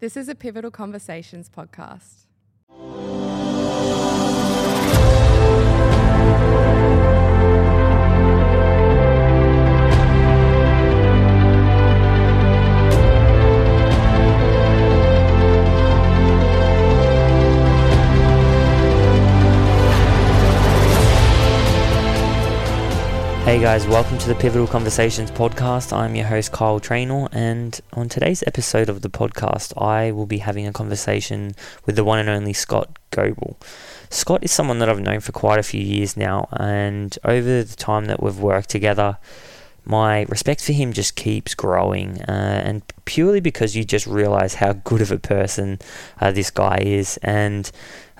This is a Pivotal Conversations podcast. Guys, welcome to the Pivotal Conversations podcast. I'm your host, Kyle Trainor, and on today's episode of the podcast, I will be having a conversation with the one and only Scott Goble. Scott is someone that I've known for quite a few years now, and over the time that we've worked together, my respect for him just keeps growing, uh, and purely because you just realize how good of a person uh, this guy is, and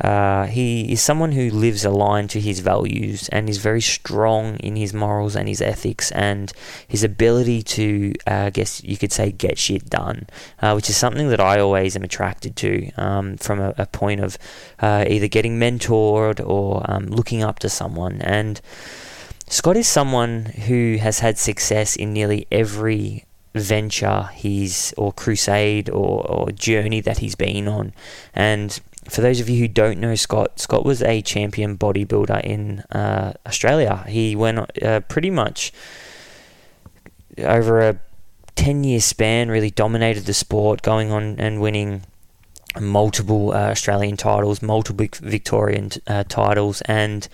uh, he is someone who lives aligned to his values and is very strong in his morals and his ethics and his ability to, uh, I guess you could say, get shit done, uh, which is something that I always am attracted to um, from a, a, point of uh, either getting mentored or um, looking up to someone. And Scott is someone who has had success in nearly every venture he's or crusade or, or journey that he's been on and for those of you who don't know Scott, Scott was a champion bodybuilder in uh, Australia. He went uh, pretty much over a 10 year span, really dominated the sport, going on and winning multiple uh, Australian titles, multiple Victorian uh, titles, and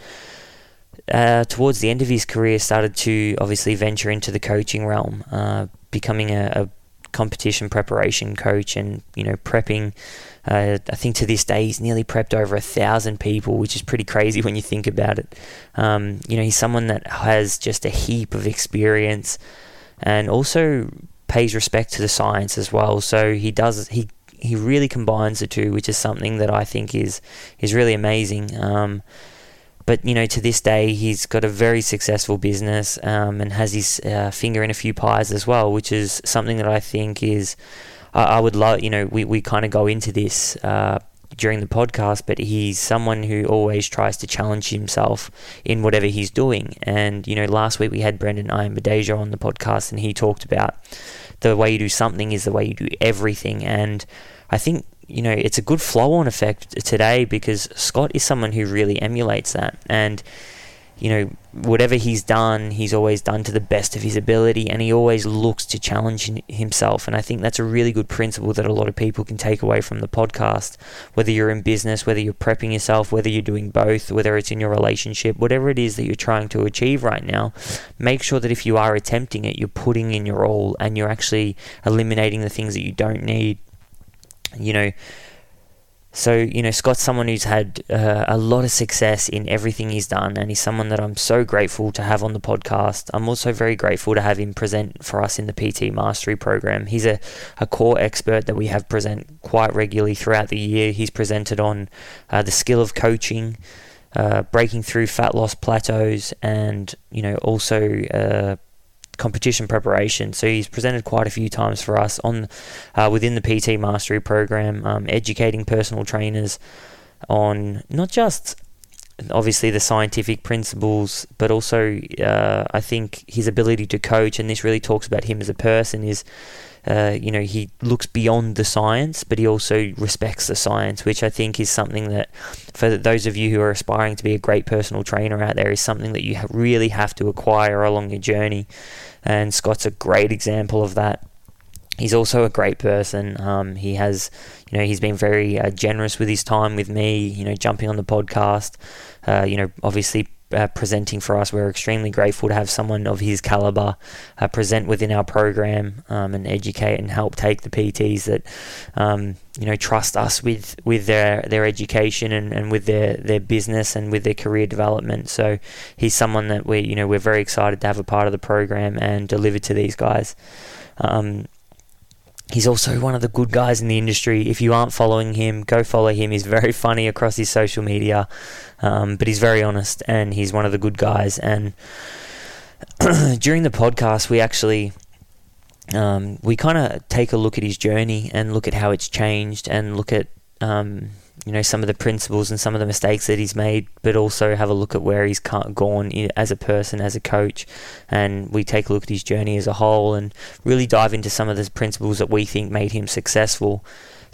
uh, towards the end of his career, started to obviously venture into the coaching realm, uh, becoming a, a competition preparation coach and you know prepping uh, I think to this day he's nearly prepped over a thousand people, which is pretty crazy when you think about it. Um, you know, he's someone that has just a heap of experience and also pays respect to the science as well. So he does he he really combines the two, which is something that I think is is really amazing. Um, but you know, to this day, he's got a very successful business um, and has his uh, finger in a few pies as well, which is something that I think is I, I would love, you know, we, we kind of go into this uh, during the podcast, but he's someone who always tries to challenge himself in whatever he's doing. And, you know, last week we had Brendan Ayanbadeja on the podcast and he talked about the way you do something is the way you do everything. And I think, you know, it's a good flow on effect today because Scott is someone who really emulates that. And, you know, whatever he's done, he's always done to the best of his ability and he always looks to challenge himself. And I think that's a really good principle that a lot of people can take away from the podcast. Whether you're in business, whether you're prepping yourself, whether you're doing both, whether it's in your relationship, whatever it is that you're trying to achieve right now, make sure that if you are attempting it, you're putting in your all and you're actually eliminating the things that you don't need. You know, so, you know, Scott's someone who's had uh, a lot of success in everything he's done, and he's someone that I'm so grateful to have on the podcast. I'm also very grateful to have him present for us in the PT Mastery program. He's a, a core expert that we have present quite regularly throughout the year. He's presented on uh, the skill of coaching, uh, breaking through fat loss plateaus, and, you know, also uh, competition preparation. So he's presented quite a few times for us on uh, within the PT Mastery program, um, educating personal trainers on not just obviously the scientific principles, but also uh, I think his ability to coach. And this really talks about him as a person. Is uh, you know he looks beyond the science, but he also respects the science, which I think is something that for those of you who are aspiring to be a great personal trainer out there is something that you really have to acquire along your journey and Scott's a great example of that. He's also a great person. Um, he has, you know, he's been very uh, generous with his time with me. You know, jumping on the podcast. Uh, you know, obviously uh, presenting for us. We're extremely grateful to have someone of his caliber uh, present within our program um, and educate and help take the PTs that um, you know trust us with with their their education and, and with their their business and with their career development. So he's someone that we you know we're very excited to have a part of the program and deliver to these guys. Um, He's also one of the good guys in the industry. If you aren't following him, go follow him. He's very funny across his social media, um, but he's very honest and he's one of the good guys. And during the podcast, we actually um, we kind of take a look at his journey and look at how it's changed and look at um, you know some of the principles and some of the mistakes that he's made, but also have a look at where he's gone as a person, as a coach, and we take a look at his journey as a whole and really dive into some of the principles that we think made him successful.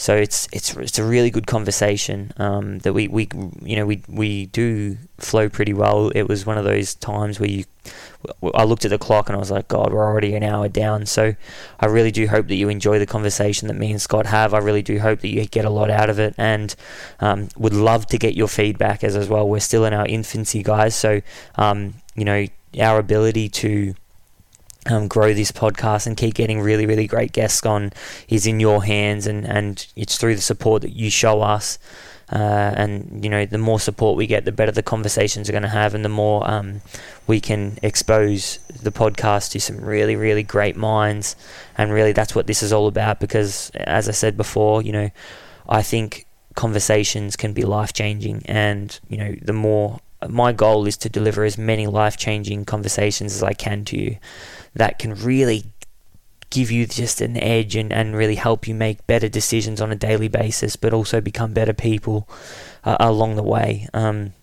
So it's it's it's a really good conversation um, that we, we you know we we do flow pretty well. It was one of those times where you I looked at the clock and I was like, God, we're already an hour down. So I really do hope that you enjoy the conversation that me and Scott have. I really do hope that you get a lot out of it and um, would love to get your feedback as, as well. We're still in our infancy, guys. So, um, you know, our ability to um, grow this podcast and keep getting really, really great guests on is in your hands, and, and it's through the support that you show us. Uh, and you know, the more support we get, the better the conversations are going to have, and the more um, we can expose the podcast to some really, really great minds. And really, that's what this is all about. Because, as I said before, you know, I think conversations can be life changing, and you know, the more my goal is to deliver as many life changing conversations as I can to you that can really give you just an edge and, and really help you make better decisions on a daily basis, but also become better people uh, along the way. Um,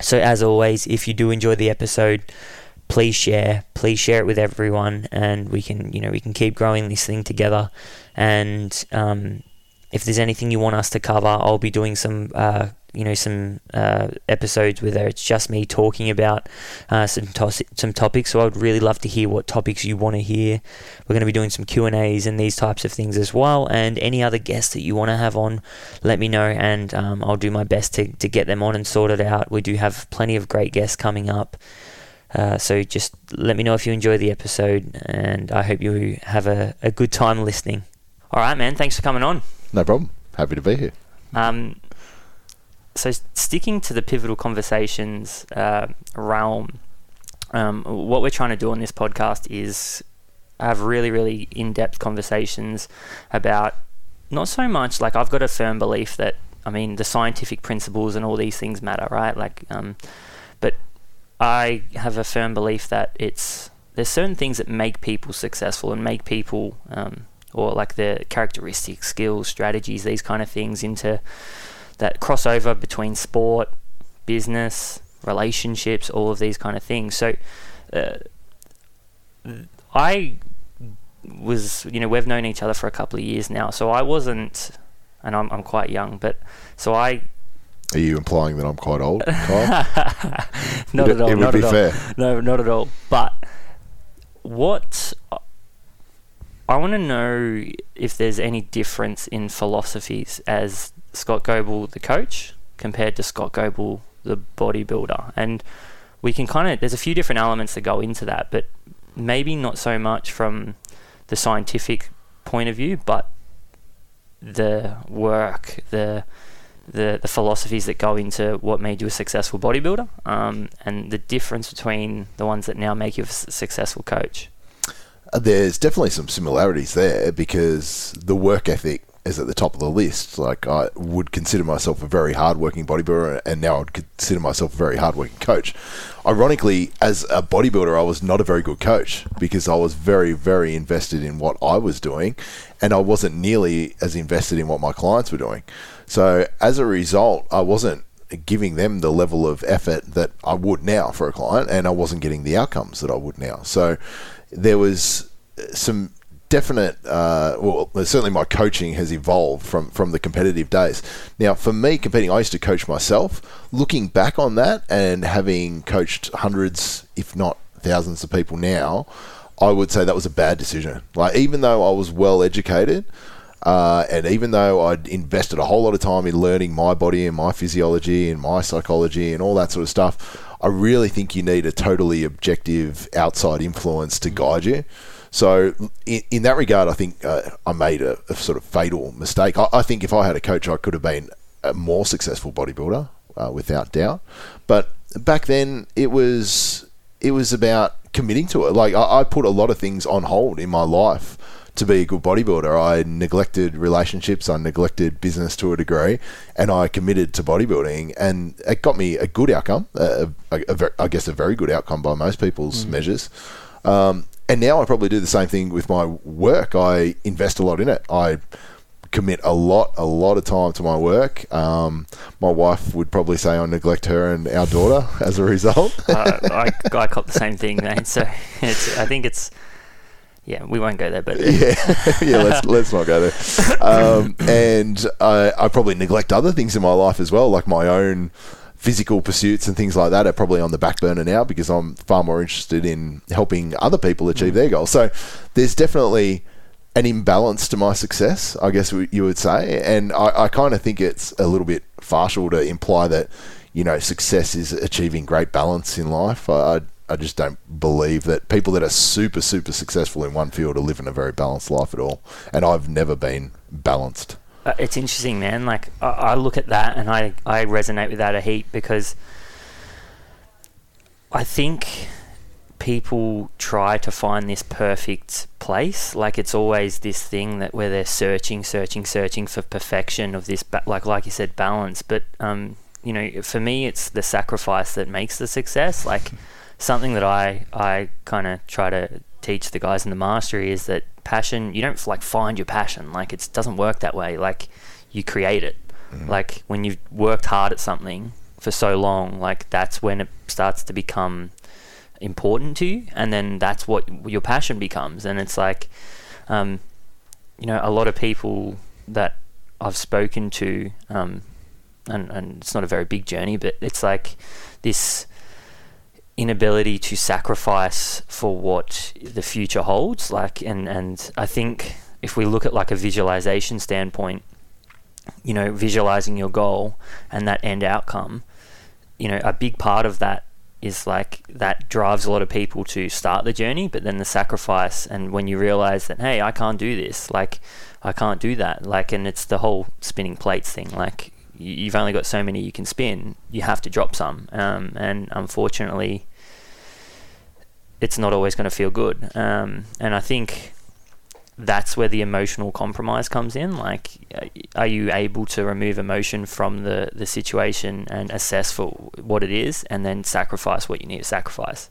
so, as always, if you do enjoy the episode, please share. Please share it with everyone, and we can, you know, we can keep growing this thing together. And um, if there's anything you want us to cover, I'll be doing some uh, you know some uh, episodes where it's just me talking about uh, some to- some topics. So I would really love to hear what topics you want to hear. We're going to be doing some Q and A's and these types of things as well. And any other guests that you want to have on, let me know, and um, I'll do my best to to get them on and sort it out. We do have plenty of great guests coming up. Uh, so just let me know if you enjoy the episode, and I hope you have a, a good time listening. All right, man. Thanks for coming on. No problem. Happy to be here. Um, so sticking to the pivotal conversations uh, realm, um, what we're trying to do on this podcast is have really, really in-depth conversations about not so much like I've got a firm belief that I mean the scientific principles and all these things matter, right? Like, um, but I have a firm belief that it's there's certain things that make people successful and make people um, or like the characteristics, skills, strategies, these kind of things into that crossover between sport, business, relationships, all of these kind of things. So, uh, I was, you know, we've known each other for a couple of years now, so I wasn't, and I'm, I'm quite young, but so I. Are you implying that I'm quite old? not at all. It would not be at fair. All. No, not at all. But what I want to know if there's any difference in philosophies as Scott Goble, the coach, compared to Scott Goble, the bodybuilder. And we can kind of, there's a few different elements that go into that, but maybe not so much from the scientific point of view, but the work, the the, the philosophies that go into what made you a successful bodybuilder, um, and the difference between the ones that now make you a successful coach. Uh, there's definitely some similarities there because the work ethic is at the top of the list. Like I would consider myself a very hardworking bodybuilder, and now I'd consider myself a very hardworking coach. Ironically, as a bodybuilder, I was not a very good coach because I was very, very invested in what I was doing, and I wasn't nearly as invested in what my clients were doing. So as a result, I wasn't giving them the level of effort that I would now for a client, and I wasn't getting the outcomes that I would now. So there was some definite. Uh, well, certainly my coaching has evolved from from the competitive days. Now, for me, competing, I used to coach myself. Looking back on that and having coached hundreds, if not thousands, of people now, I would say that was a bad decision. Like even though I was well educated. Uh, and even though I'd invested a whole lot of time in learning my body and my physiology and my psychology and all that sort of stuff, I really think you need a totally objective outside influence to guide you. So, in, in that regard, I think uh, I made a, a, sort of fatal mistake. I, I, think if I had a coach, I could have been a more successful bodybuilder, uh, without doubt. But back then, it was it was about committing to it. Like I, I put a lot of things on hold in my life to be a good bodybuilder. I neglected relationships, I neglected business to a degree, and I committed to bodybuilding, and it got me a good outcome. A, a, a, I guess a very good outcome by most people's mm. measures. Um, and now I probably do the same thing with my work. I invest a lot in it. I commit a lot, a lot of time to my work. Um, my wife would probably say I neglect her and our daughter as a result. uh, I, I caught the same thing, man. So it's, I think it's, yeah, we won't go there, but yeah, yeah. Let's let's not go there. Um, and I, I probably neglect other things in my life as well, like my own physical pursuits and things like that are probably on the back burner now because I'm far more interested in helping other people achieve mm. their goals. So there's definitely an imbalance to my success, I guess you would say, and I, I kind of think it's a little bit farcical to imply that you know success is achieving great balance in life. I, I just don't believe that people that are super, super successful in one field are living a very balanced life at all. And I've never been balanced. Uh, it's interesting, man. Like, I, I look at that and I, I resonate with that a heap because I think people try to find this perfect place. Like it's always this thing that where they're searching, searching, searching for perfection of this, ba- like like you said, balance. But um, you know, for me, it's the sacrifice that makes the success. Like something that I I kind of try to teach the guys in the mastery is that passion you don't like find your passion. Like it doesn't work that way. Like you create it. Mm. like when you've worked hard at something for so long like that's when it starts to become important to you and then that's what your passion becomes. And it's like um, you know a lot of people that I've spoken to um, and, and it's not a very big journey but it's like this inability to sacrifice for what the future holds like and and I think if we look at like a visualization standpoint you know visualizing your goal and that end outcome you know a big part of that is like that drives a lot of people to start the journey but then the sacrifice and when you realize that hey I can't do this like I can't do that like and it's the whole spinning plates thing like you've only got so many you can spin you have to drop some um, and unfortunately it's not always going to feel good. Um, and I think that's where the emotional compromise comes in. Like, are you able to remove emotion from the, the situation and assess for what it is and then sacrifice what you need to sacrifice?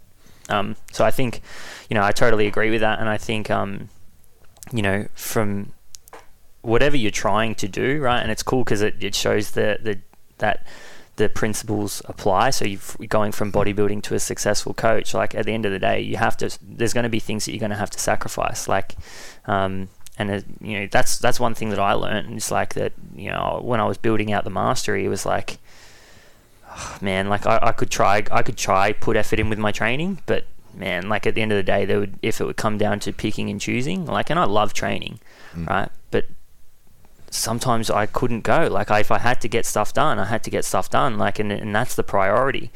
Um, so I think, you know, I totally agree with that. And I think, um, you know, from whatever you're trying to do, right? And it's cool because it, it shows the, the, that the principles apply. So you're going from bodybuilding to a successful coach. Like at the end of the day, you have to. There's going to be things that you're going to have to sacrifice. Like, um, and it, you know that's that's one thing that I learned. It's like that. You know, when I was building out the mastery, it was like, oh, man, like I, I could try. I could try put effort in with my training, but man, like at the end of the day, there would if it would come down to picking and choosing. Like, and I love training, mm. right? But sometimes I couldn't go. Like I, if I had to get stuff done, I had to get stuff done. Like and, and that's the priority.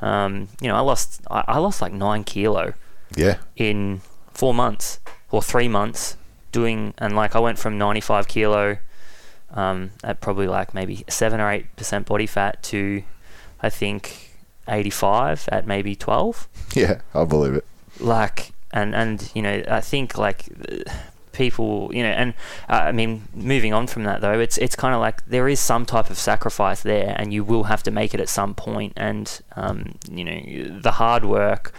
Um, you know, I lost I, I, lost like nine kilo. Yeah. In four months or three months doing and like I went from ninety five kilo um, at probably like maybe seven or eight percent body fat to I think eighty five at maybe twelve. Yeah, I believe it. Like and and you know I think like people, you know, and uh, I mean, moving on from that though, it's it's kind of like there is some type of sacrifice there, and you will have to make it at some point, and um, you know, the hard work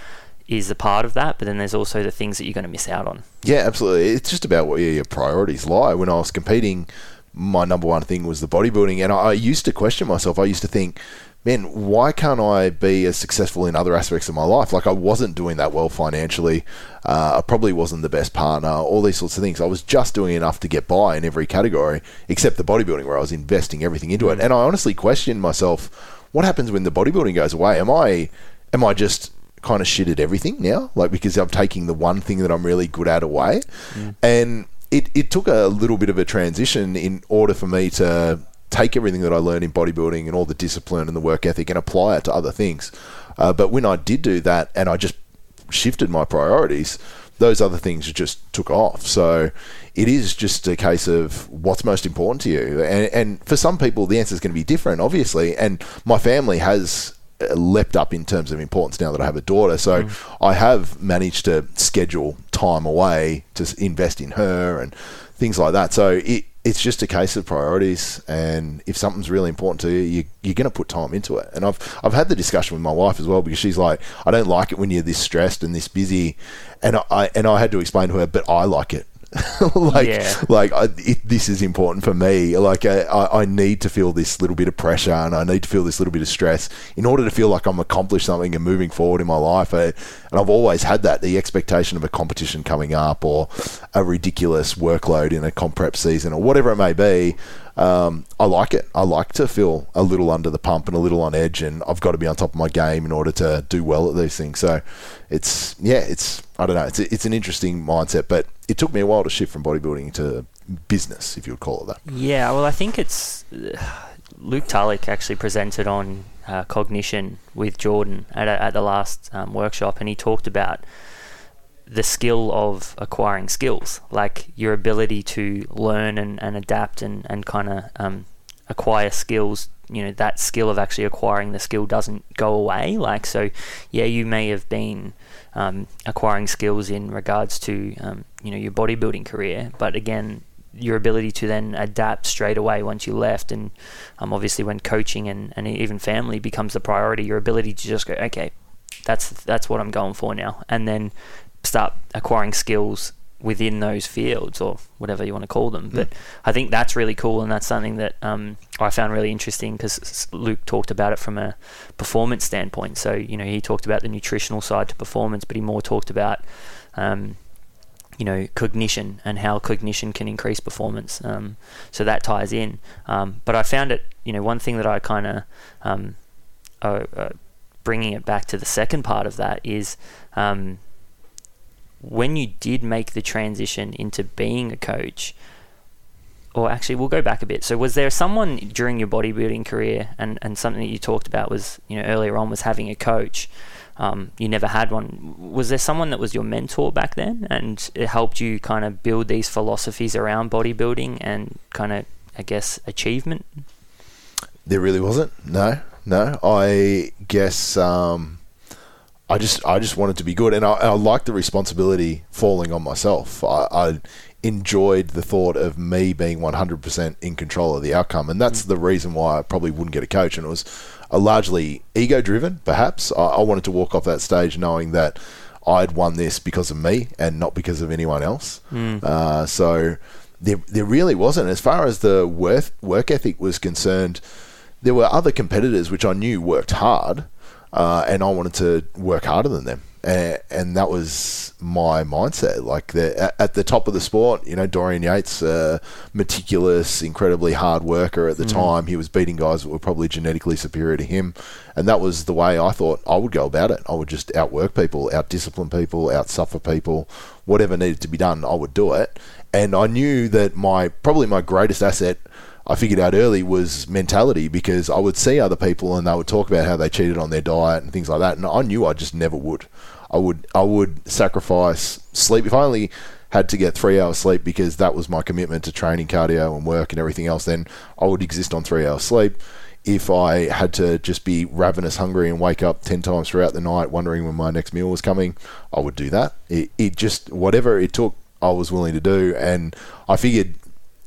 is a part of that, but then there's also the things that you're going to miss out on. Yeah, absolutely. It's just about where your priorities lie. When I was competing, my number one thing was the bodybuilding, and I, I used to question myself. I used to think, man, why can't I be as successful in other aspects of my life? Like I wasn't doing that well financially. Uh, I probably wasn't the best partner. All these sorts of things. I was just doing enough to get by in every category, except the bodybuilding, where I was investing everything into it. And I honestly questioned myself: What happens when the bodybuilding goes away? Am I, am I just kind of shit at everything now? Like because I'm taking the one thing that I'm really good at away, mm. and it, it took a little bit of a transition in order for me to take everything that I learned in bodybuilding and all the discipline and the work ethic and apply it to other things. Uh, but when I did do that and I just shifted my priorities, those other things just took off. So it is just a case of what's most important to you. And, and for some people, the answer is going to be different, obviously. And my family has uh, leapt up in terms of importance now that I have a daughter. So mm. I have managed to schedule time away to invest in her and things like that. So it, it's just a case of priorities, and if something's really important to you, you you're going to put time into it. And I've I've had the discussion with my wife as well because she's like, I don't like it when you're this stressed and this busy, and I and I had to explain to her, but I like it. like, Yeah. like I, it, this is important for me. Like, I, I need to feel this little bit of pressure, and I need to feel this little bit of stress in order to feel like I'm accomplished something and moving forward in my life. I, and I've always had that the expectation of a competition coming up or a ridiculous workload in a comp prep season or whatever it may be. Um, I like it. I like to feel a little under the pump and a little on edge, and I've got to be on top of my game in order to do well at these things. So, it's yeah, it's I don't know. It's it's an interesting mindset, but it took me a while to shift from bodybuilding to business, if you would call it that. Yeah, well, I think it's Luke Tulloch actually presented on uh, cognition with Jordan at, at the last um, workshop, and he talked about the skill of acquiring skills, like your ability to learn and, and adapt and, and kind of um, acquire skills. You know, that skill of actually acquiring the skill doesn't go away. Like, so, yeah, you may have been um, acquiring skills in regards to, um, you know, your bodybuilding career, but again, your ability to then adapt straight away once you left and um, obviously when coaching and, and even family becomes the priority your ability to just go okay that's that's what I'm going for now and then start acquiring skills within those fields or whatever you want to call them but I think that's really cool and that's something that um, I found really interesting because Luke talked about it from a performance standpoint so you know he talked about the nutritional side to performance but he more talked about um, you know cognition and how cognition can increase performance. Um, so that ties in. Um, but I found it, you know, one thing that I kind of um, uh, uh, bringing it back to the second part of that is um, when you did make the transition into being a coach. Or actually, we'll go back a bit. So, was there someone during your bodybuilding career, and, and something that you talked about was, you know, earlier on was having a coach um, you never had one. Was there someone that was your mentor back then, and it helped you kind of build these philosophies around bodybuilding and kind of, I guess, achievement? There really wasn't. No, no. I guess um, I just I just wanted to be good, and I, I like the responsibility falling on myself. I, I enjoyed the thought of me being 100% in control of the outcome, and that's the reason why I probably wouldn't get a coach. And it was a largely ego driven, perhaps. I, I wanted to walk off that stage knowing that I'd won this because of me and not because of anyone else. Uh, so there, there really wasn't. As far as the work, work ethic was concerned, there were other competitors which I knew worked hard, uh, and I wanted to work harder than them. And, and that was my mindset. Like the, at, the top of the sport, you know, Dorian Yates, uh, meticulous, incredibly hard worker at the time. He was beating guys that were probably genetically superior to him, and that was the way I thought I would go about it. I would just outwork people, outdiscipline people, outsuffer people, whatever needed to be done, I would do it. And I knew that my probably my greatest asset I figured out early was mentality because I would see other people and they would talk about how they cheated on their diet and things like that, and I knew I just never would. I would I would sacrifice sleep if I only had to get three hours sleep because that was my commitment to training, cardio, and work and everything else. Then I would exist on three hours sleep. If I had to just be ravenous hungry and wake up ten times throughout the night wondering when my next meal was coming, I would do that. It, it just whatever it took, I was willing to do, and I figured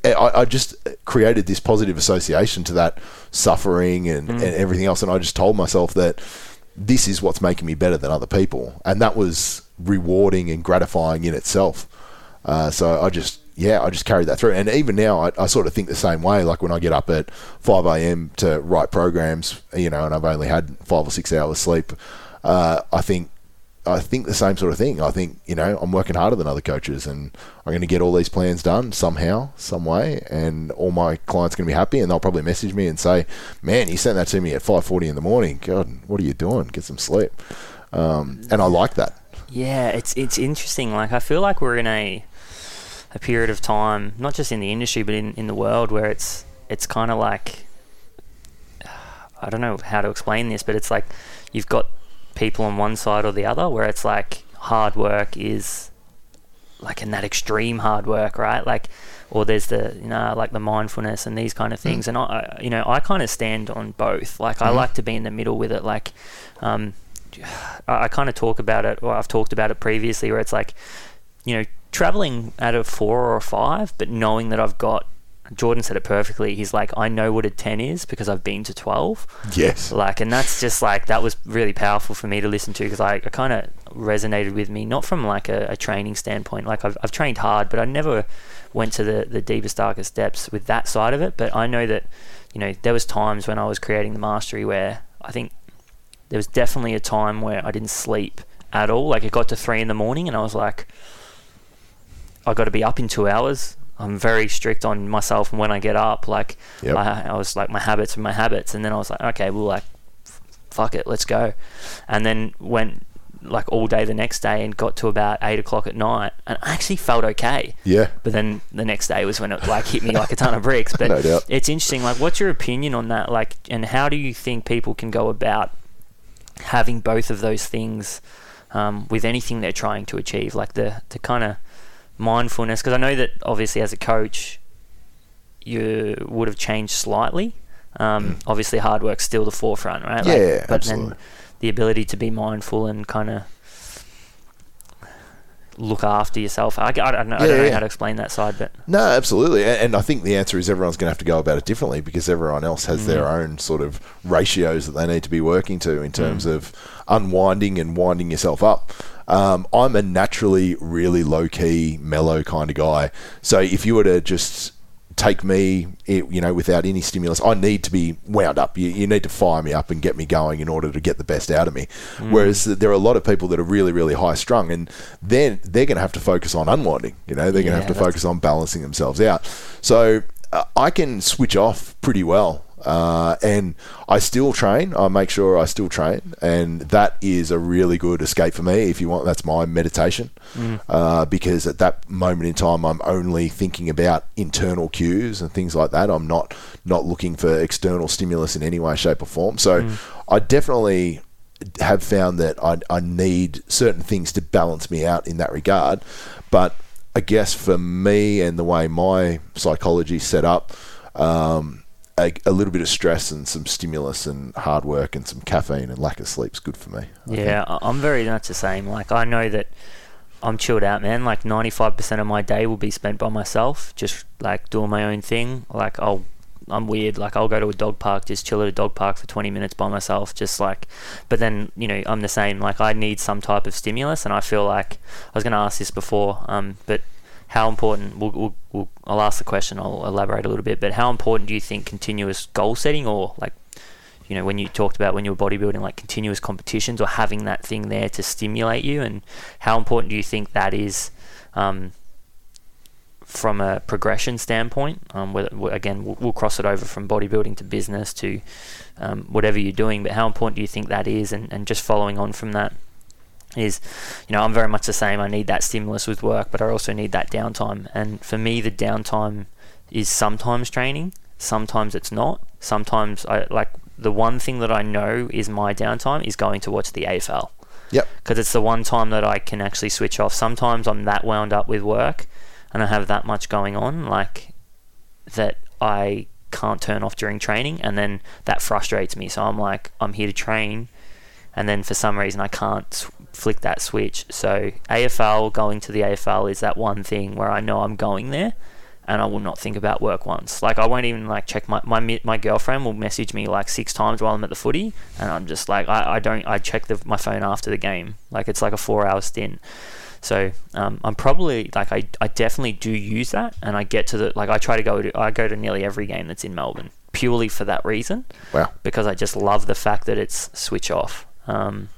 I, I just created this positive association to that suffering and, and everything else. And I just told myself that this is what's making me better than other people. And that was rewarding and gratifying in itself. Uh, so I just, yeah, I just carried that through. And even now, I, I sort of think the same way. Like when I get up at 5 a.m. to write programs, you know, and I've only had five or six hours sleep, uh, I think I think the same sort of thing. I think you know I'm working harder than other coaches, and I'm going to get all these plans done somehow, some way, and all my clients going to be happy, and they'll probably message me and say, "Man, you sent that to me at 5:40 in the morning. God, what are you doing? Get some sleep." Um, and I like that. Yeah, it's it's interesting. Like I feel like we're in a a period of time, not just in the industry, but in, in the world, where it's it's kind of like I don't know how to explain this, but it's like you've got people on one side or the other, where it's like hard work is like in that extreme hard work, right? Like, or there's the you know like the mindfulness and these kind of things, and I you know I kind of stand on both. Like I like to be in the middle with it. Like, um, I, I kind of talk about it, or I've talked about it previously, where it's like, you know, traveling at a four or a five, but knowing that I've got. Jordan said it perfectly. He's like, I know what a ten is because I've been to twelve Yes. like and that's just like that was really powerful for me to listen to because I, I kind of resonated with me, not from like a, a training standpoint. Like I've, I've trained hard, but I never went to the, the deepest, darkest depths with that side of it. But I know that, you know, there was times when I was creating the mastery where I think there was definitely a time where I didn't sleep at all. Like it got to three in the morning and I was like, I got to be up in two hours. I'm very strict on myself and when I get up. Like Yep. I, I was like my habits are my habits, and then I was like, okay, well, like, f- fuck it, let's go. And then went like all day the next day and got to about eight o'clock at night, and I actually felt okay. Yeah. But then the next day was when it like hit me like a ton of bricks. But No doubt. it's interesting. Like, what's your opinion on that? Like, and how do you think people can go about having both of those things um, with anything they're trying to achieve? Like the the kind of mindfulness, because I know that obviously as a coach, you would have changed slightly. Um, Obviously, hard work's still the forefront, right? Mm. Yeah, but absolutely. then the ability to be mindful and kind of look after yourself. I, I don't know. I don't know yeah. how to explain that side, but No, absolutely. A- And I think the answer is everyone's going to have to go about it differently because everyone else has their Mm. own sort of ratios that they need to be working to in terms Mm. of unwinding and winding yourself up. Um, I'm a naturally really low key, mellow kind of guy. So if you were to just take me, you know, without any stimulus, I need to be wound up. You, you need to fire me up and get me going in order to get the best out of me. Whereas there are a lot of people that are really, really high strung, and then they're going to have to focus on unwinding. You know, they're going Yeah, to have to focus on balancing themselves out. So uh, I can switch off pretty well. Uh, and I still train. I make sure I still train, and that is a really good escape for me. If you want, that's my meditation, uh, because at that moment in time, I'm only thinking about internal cues and things like that. I'm not not looking for external stimulus in any way, shape, or form. So I definitely have found that I, I need certain things to balance me out in that regard. But I guess for me and the way my psychology set up, um, a, a little bit of stress and some stimulus and hard work and some caffeine and lack of sleep is good for me. I yeah, I- I'm very much the same. Like I know that I'm chilled out, man. Like 95% of my day will be spent by myself, just like doing my own thing. Like I'll, I'm weird. Like I'll go to a dog park, just chill at a dog park for 20 minutes by myself, just like. But then you know I'm the same. Like I need some type of stimulus, and I feel like I was going to ask this before, um, but how important? We'll, we'll, we'll, I'll ask the question. I'll elaborate a little bit. But how important do you think continuous goal setting or like you know, when you talked about when you were bodybuilding, like continuous competitions or having that thing there to stimulate you, and how important do you think that is um, from a progression standpoint? Um, whether, again, we'll, we'll cross it over from bodybuilding to business to um, whatever you're doing, but how important do you think that is? And, and just following on from that is, you know, I'm very much the same. I need that stimulus with work, but I also need that downtime. And for me, the downtime is sometimes training, sometimes it's not. Sometimes I like the one thing that I know is my downtime is going to watch the AFL Yep. because it's the one time that I can actually switch off. Sometimes I'm that wound up with work and I have that much going on, like that I can't turn off during training, and then that frustrates me. So I'm like, I'm here to train, and then for some reason I can't flick that switch. So AFL, going to the AFL is that one thing where I know I'm going there. And I will not think about work once. Like I won't even like check my my my girlfriend will message me like six times while I'm at the footy, and I'm just like I, I don't I check the, my phone after the game. Like it's like a four hour stint. So um, I'm probably like I, I definitely do use that, and I get to the like I try to go to I go to nearly every game that's in Melbourne purely for that reason Wow. because I just love the fact that it's switch off. Um,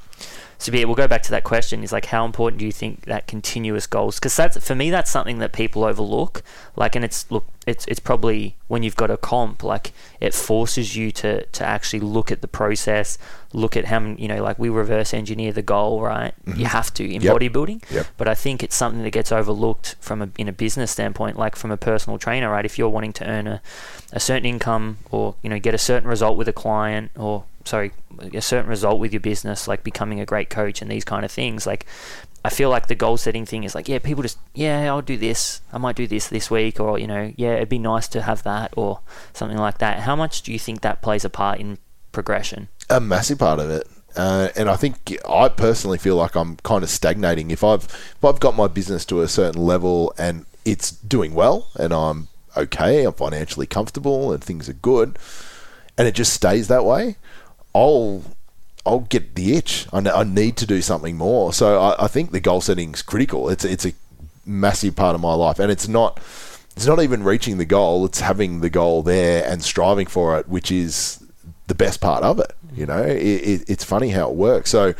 so yeah, we'll go back to that question: is like how important do you think that continuous goals? Because that's for me, that's something that people overlook. Like, and it's look, it's it's probably when you've got a comp, like it forces you to to actually look at the process, look at how many, you know, like we reverse engineer the goal, right? Mm-hmm. You have to in Yep. bodybuilding. Yep. But I think it's something that gets overlooked from a in a business standpoint, like from a personal trainer, right? If you're wanting to earn a, a certain income or you know get a certain result with a client or sorry a certain result with your business, like becoming a great coach and these kind of things, like. I feel like the goal setting thing is like, yeah, people just, yeah, I'll do this. I might do this this week, or, you know, yeah, it'd be nice to have that, or something like that. How much do you think that plays a part in progression? a massive part of it. Uh, and I think I personally feel like I'm kind of stagnating. If I've if I've got my business to a certain level and it's doing well and I'm okay, I'm financially comfortable and things are good, and it just stays that way, I'll I'll get the itch. I, I need to do something more. So I, I think the goal setting is critical. It's it's a massive part of my life, and it's not it's not even reaching the goal. It's having the goal there and striving for it, which is the best part of it. You know, it, it, it's funny how it works. So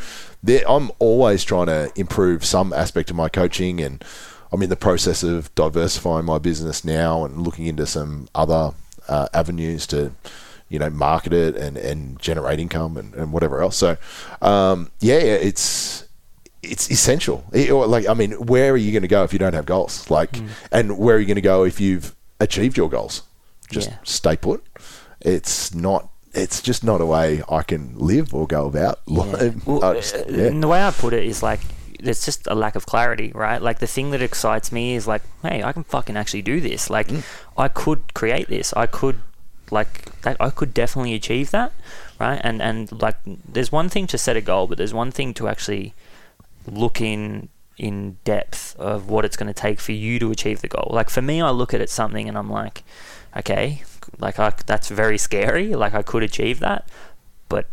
I'm always trying to improve some aspect of my coaching, and I'm in the process of diversifying my business now and looking into some other uh, avenues to you know market it and, and generate income and, and whatever else. So um, yeah, it's it's essential. It, like I mean, where are you going to go if you don't have goals? Like, mm. and where are you going to go if you've achieved your goals? Just yeah. stay put. It's not. It's just not a way I can live or go about. Yeah. well, just, uh, yeah. And the way I put it is like there's just a lack of clarity, right? Like the thing that excites me is like, hey, I can fucking actually do this. Like, mm. I could create this. I could like that I could definitely achieve that, right? And and like there's one thing to set a goal, but there's one thing to actually look in in depth of what it's going to take for you to achieve the goal. Like for me, I look at it something and I'm like, okay, like I, that's very scary. Like I could achieve that, but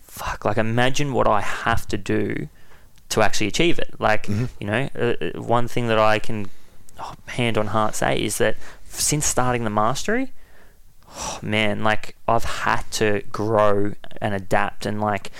fuck, like imagine what I have to do to actually achieve it. Like mm-hmm. you know, uh, uh one thing that I can oh, hand on heart say is that since starting the mastery, oh, man, like I've had to grow and adapt and like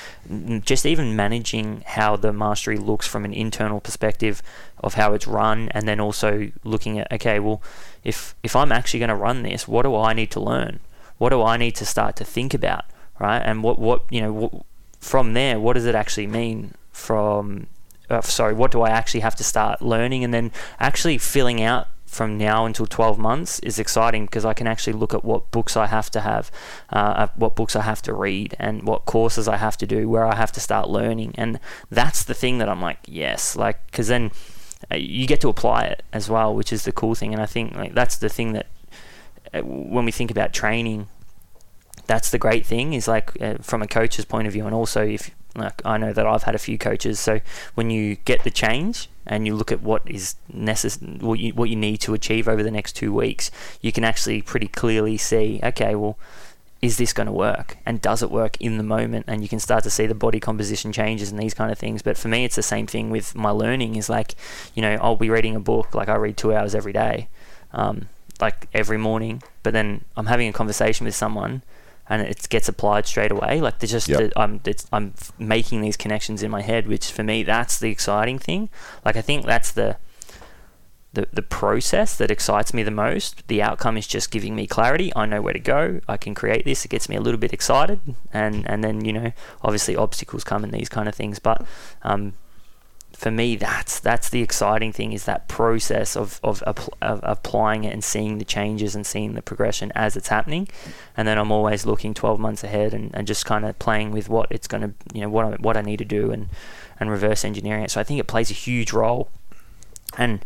just even managing how the mastery looks from an internal perspective of how it's run and then also looking at okay, well, if if I'm actually going to run this, what do I need to learn? What do I need to start to think about, right? And what what, you know, what, from there, what does it actually mean from uh, sorry, what do I actually have to start learning and then actually filling out from now until 12 months is exciting because I can actually look at what books I have to have, uh, what books I have to read, and what courses I have to do, where I have to start learning. And that's the thing that I'm like, yes, like, because then uh, you get to apply it as well, which is the cool thing. And I think like that's the thing that uh, when we think about training, that's the great thing is like uh, from a coach's point of view, and also if like I know that I've had a few coaches, so when you get the change and you look at what is necess- what you what you need to achieve over the next two weeks, you can actually pretty clearly see, okay, well, is this going to work? And does it work in the moment? And you can start to see the body composition changes and these kind of things. But for me it's the same thing with my learning is like you know i'll be reading a book like i read two hours every day um, like every morning. But then i'm having a conversation with someone and it gets applied straight away. Like there's just yep. I'm I'm making these connections in my head, which for me that's the exciting thing. Like I think that's the the, the process that excites me the most. The outcome is just giving me clarity. I know where to go. I can create this. It gets me a little bit excited, and and then you know obviously obstacles come and these kind of things. But um, for me, that's that's the exciting thing is that process of, of, of, applying it and seeing the changes and seeing the progression as it's happening. And then I'm always looking 12 months ahead and, and just kind of playing with what it's going to, you know, what I, what I need to do and, and reverse engineering it. So I think it plays a huge role. And,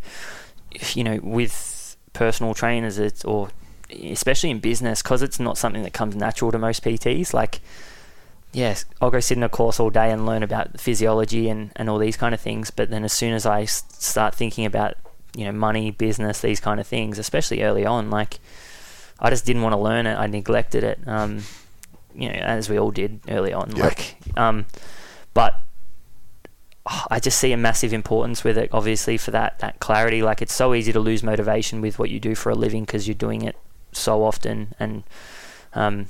you know, with personal trainers, it's, or especially in business, because it's not something that comes natural to most PTs, like, yes, I'll go sit in a course all day and learn about physiology and, and all these kind of things. But then as soon as I start thinking about, you know, money, business, these kind of things, especially early on, like I just didn't want to learn it. I neglected it. Um, you know, as we all did early on. Yep. Like, um, but I just see a massive importance with it, obviously, for that, that clarity. Like, it's so easy to lose motivation with what you do for a living because you're doing it so often. And, um,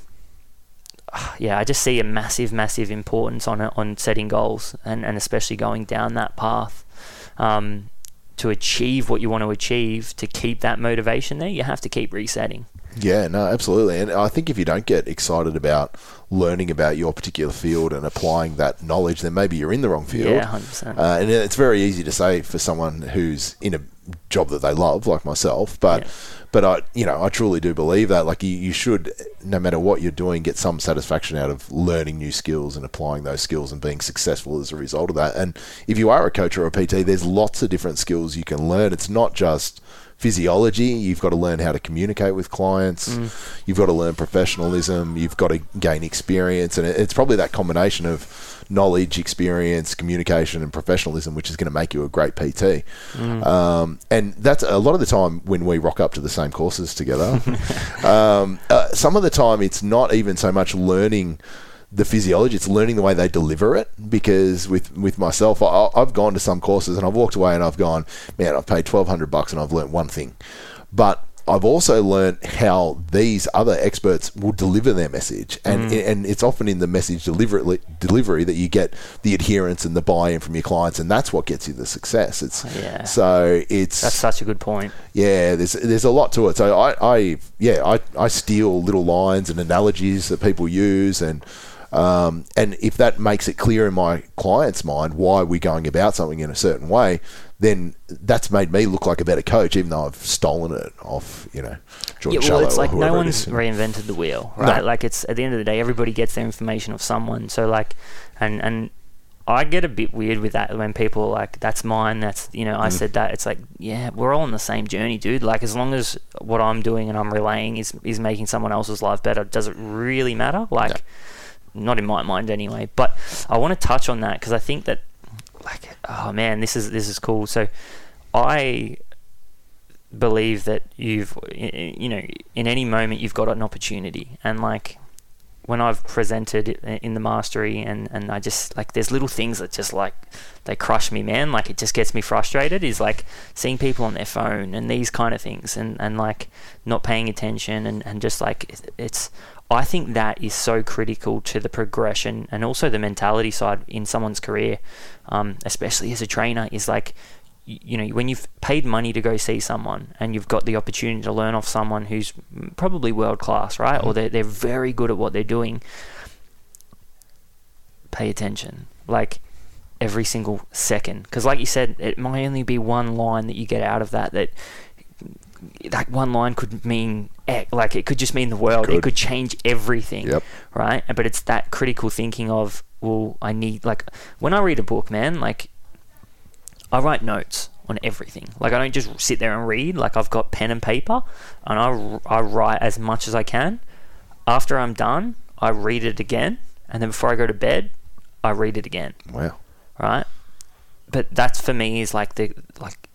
yeah, I just see a massive, massive importance on it, on setting goals and, and especially going down that path. Um, to achieve what you want to achieve, to keep that motivation there, you have to keep resetting. Yeah, no, absolutely. And I think if you don't get excited about learning about your particular field and applying that knowledge, then maybe you're in the wrong field. Yeah, 100%. Uh, and it's very easy to say for someone who's in a job that they love, like myself, but. Yeah but I, you know, I truly do believe that. Like you, you should, no matter what you're doing, get some satisfaction out of learning new skills and applying those skills and being successful as a result of that. And if you are a coach or a PT, there's lots of different skills you can learn. It's not just physiology. You've got to learn how to communicate with clients. Mm. You've got to learn professionalism. You've got to gain experience, and it's probably that combination of knowledge, experience, communication, and professionalism, which is going to make you a great PT. Mm. Um, and that's a lot of the time when we rock up to the same courses together. um, uh, some of the time, it's not even so much learning the physiology. It's learning the way they deliver it. Because with with myself, I, I've gone to some courses and I've walked away and I've gone, man, I've paid twelve hundred bucks and I've learned one thing, but I've also learned how these other experts will deliver their message, and Mm. and it's often in the message delivery delivery that you get the adherence and the buy-in from your clients, and that's what gets you the success. It's Yeah. so it's That's such a good point. yeah, there's there's a lot to it. So I, I yeah, I, I steal little lines and analogies that people use and um, and if that makes it clear in my client's mind why we're going about something in a certain way, then that's made me look like a better coach, even though I've stolen it off, you know, George Yeah, well, Shallow it's like no one's reinvented the wheel, No. right? Like it's at the end of the day, everybody gets their information off someone. So like, and and I get a bit weird with that when people are like, "That's mine." That's you know, I Mm. said that. It's like, yeah, we're all on the same journey, dude. Like as long as what I'm doing and I'm relaying is is making someone else's life better, does it really matter? Like, not in my mind anyway. But I want to touch on that because I think that, like, oh man, this is this is cool. So, I believe that you've you know in any moment you've got an opportunity and like when I've presented in the mastery and and I just like there's little things that just like they crush me man like it just gets me frustrated is like seeing people on their phone and these kind of things and and like not paying attention and and just like it's I think that is so critical to the progression and also the mentality side in someone's career um, especially as a trainer is like you know when you've paid money to go see someone and you've got the opportunity to learn off someone who's probably world class right or they're, they're very good at what they're doing pay attention. Like every single second. Because like you said it might only be one line that you get out of that that that one line could mean like it could just mean the world it Could. could change everything Yep. right but it's that critical thinking of well i need like when i read a book man like I write notes on everything. Like I don't just sit there and read. Like I've got pen and paper, and I, I write as much as I can. After I'm done, I read it again, and then before I go to bed, I read it again. Wow. Right? But that's for me is like the like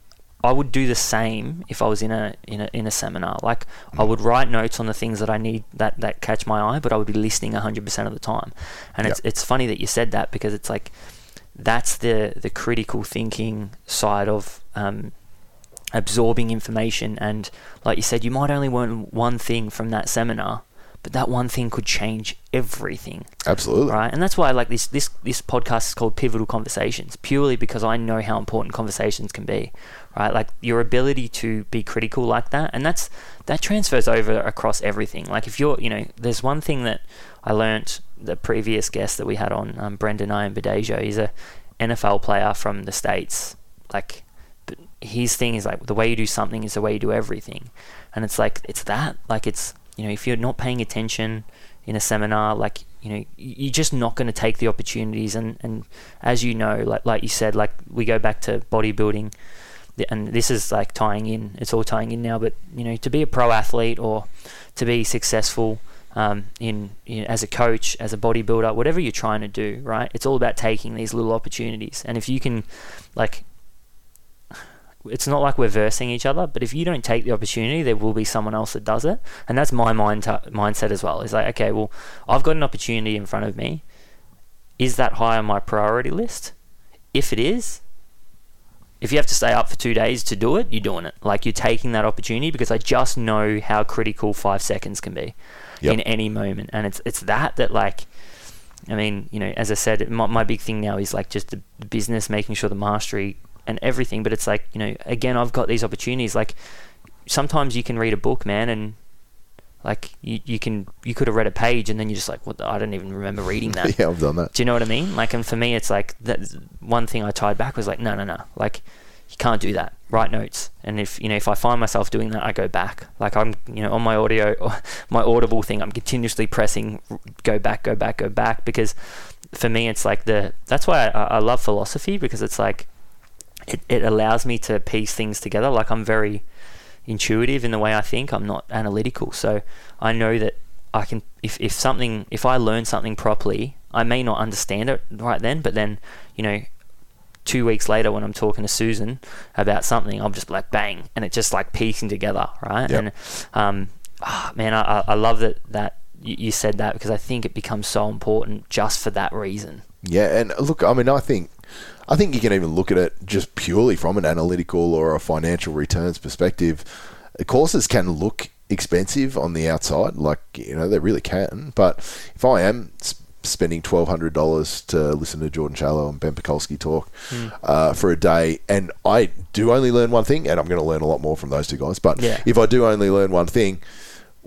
I would do the same if I was in a in a in a seminar. Like I would write notes on the things that I need that that catch my eye, but I would be listening 100% of the time. And it's it's funny that you said that because it's like that's the the critical thinking side of um, absorbing information and like you said you might only learn one thing from that seminar but that one thing could change everything. Absolutely. right? And that's why I like this this this podcast is called pivotal conversations purely because i know how important conversations can be right? Like your ability to be critical like that and that's that transfers over across everything. Like if you're you know there's one thing that i learnt the previous guest that we had on um, Brendon Ayanbadejo, he's a nfl player from the states. Like but his thing is like the way you do something is the way you do everything. And it's like it's that. Like it's you know if you're not paying attention in a seminar like you know you're just not going to take the opportunities. And and as you know like like you said like we go back to bodybuilding and this is like tying in it's all tying in now but you know to be a pro athlete or to be successful um, in, in as a coach as a bodybuilder whatever you're trying to do right it's all about taking these little opportunities. And if you can like it's not like we're versing each other, but if you don't take the opportunity, there will be someone else that does it, and that's my mind mindset as well. It's like, okay, well, I've got an opportunity in front of me. Is that high on my priority list? If it is, if you have to stay up for two days to do it, you're doing it. Like you're taking that opportunity because I just know how critical five seconds can be Yep. in any moment, and it's it's that that like. I mean, you know, as I said, my, my big thing now is like just the business, making sure the mastery and everything. But it's like, you know, again, I've got these opportunities. Like sometimes you can read a book, man, and like you, you can you could have read a page and then you're just like, what? The, I don't even remember reading that. yeah, I've done that. Do you know what I mean? Like, and for me, it's like that. One thing I tied back was like, no, no, no. Like, you can't do that. Write notes, and if you know, if I find myself doing that, I go back. Like I'm, you know, on my audio, my Audible thing, I'm continuously pressing, go back, go back, go back, because for me, it's like the. That's why I, I love philosophy because it's like, it, it allows me to piece things together. Like I'm very intuitive in the way I think. I'm not analytical, so I know that I can if, if something if I learn something properly, I may not understand it right then, but then you know, two weeks later when I'm talking to Susan about something, I'm just like bang, and it's just like piecing together, right? Yep. And um, ah, man, I, I- love that that you said that because I think it becomes so important just for that reason. Yeah, and look, I mean, I think I think you can even look at it just purely from an analytical or a financial returns perspective. Courses can look expensive on the outside, like you know they really can. But if I am spending twelve hundred dollars to listen to Jordan Shallow and Ben Pakulski talk uh, for a day, and I do only learn one thing, and I'm going to learn a lot more from those two guys. But Yeah. if I do only learn one thing,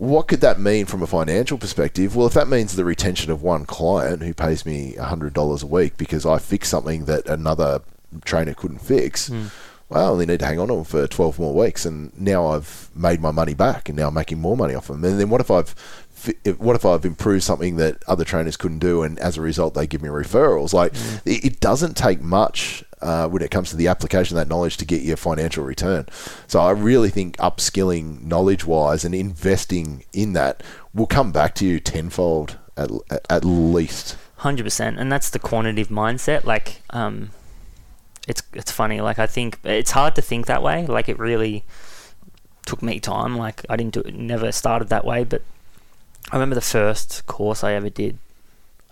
what could that mean from a financial perspective? Well, if that means the retention of one client who pays me hundred dollars a week because I fix something that another trainer couldn't fix, hmm. well, I only need to hang on to them for twelve more weeks, and now I've made my money back, and now I'm making more money off them. And then what if I've what if I've improved something that other trainers couldn't do, and as a result, they give me referrals? Like hmm. it, it doesn't take much uh, when it comes to the application of that knowledge to get your financial return. So I really think upskilling knowledge wise and investing in that will come back to you tenfold at, at least. Hundred percent, and that's the quantitative mindset. Like, um, it's it's funny. Like, I think it's hard to think that way. Like, it really took me time. Like, I didn't do it. Never started that way. But I remember the first course I ever did.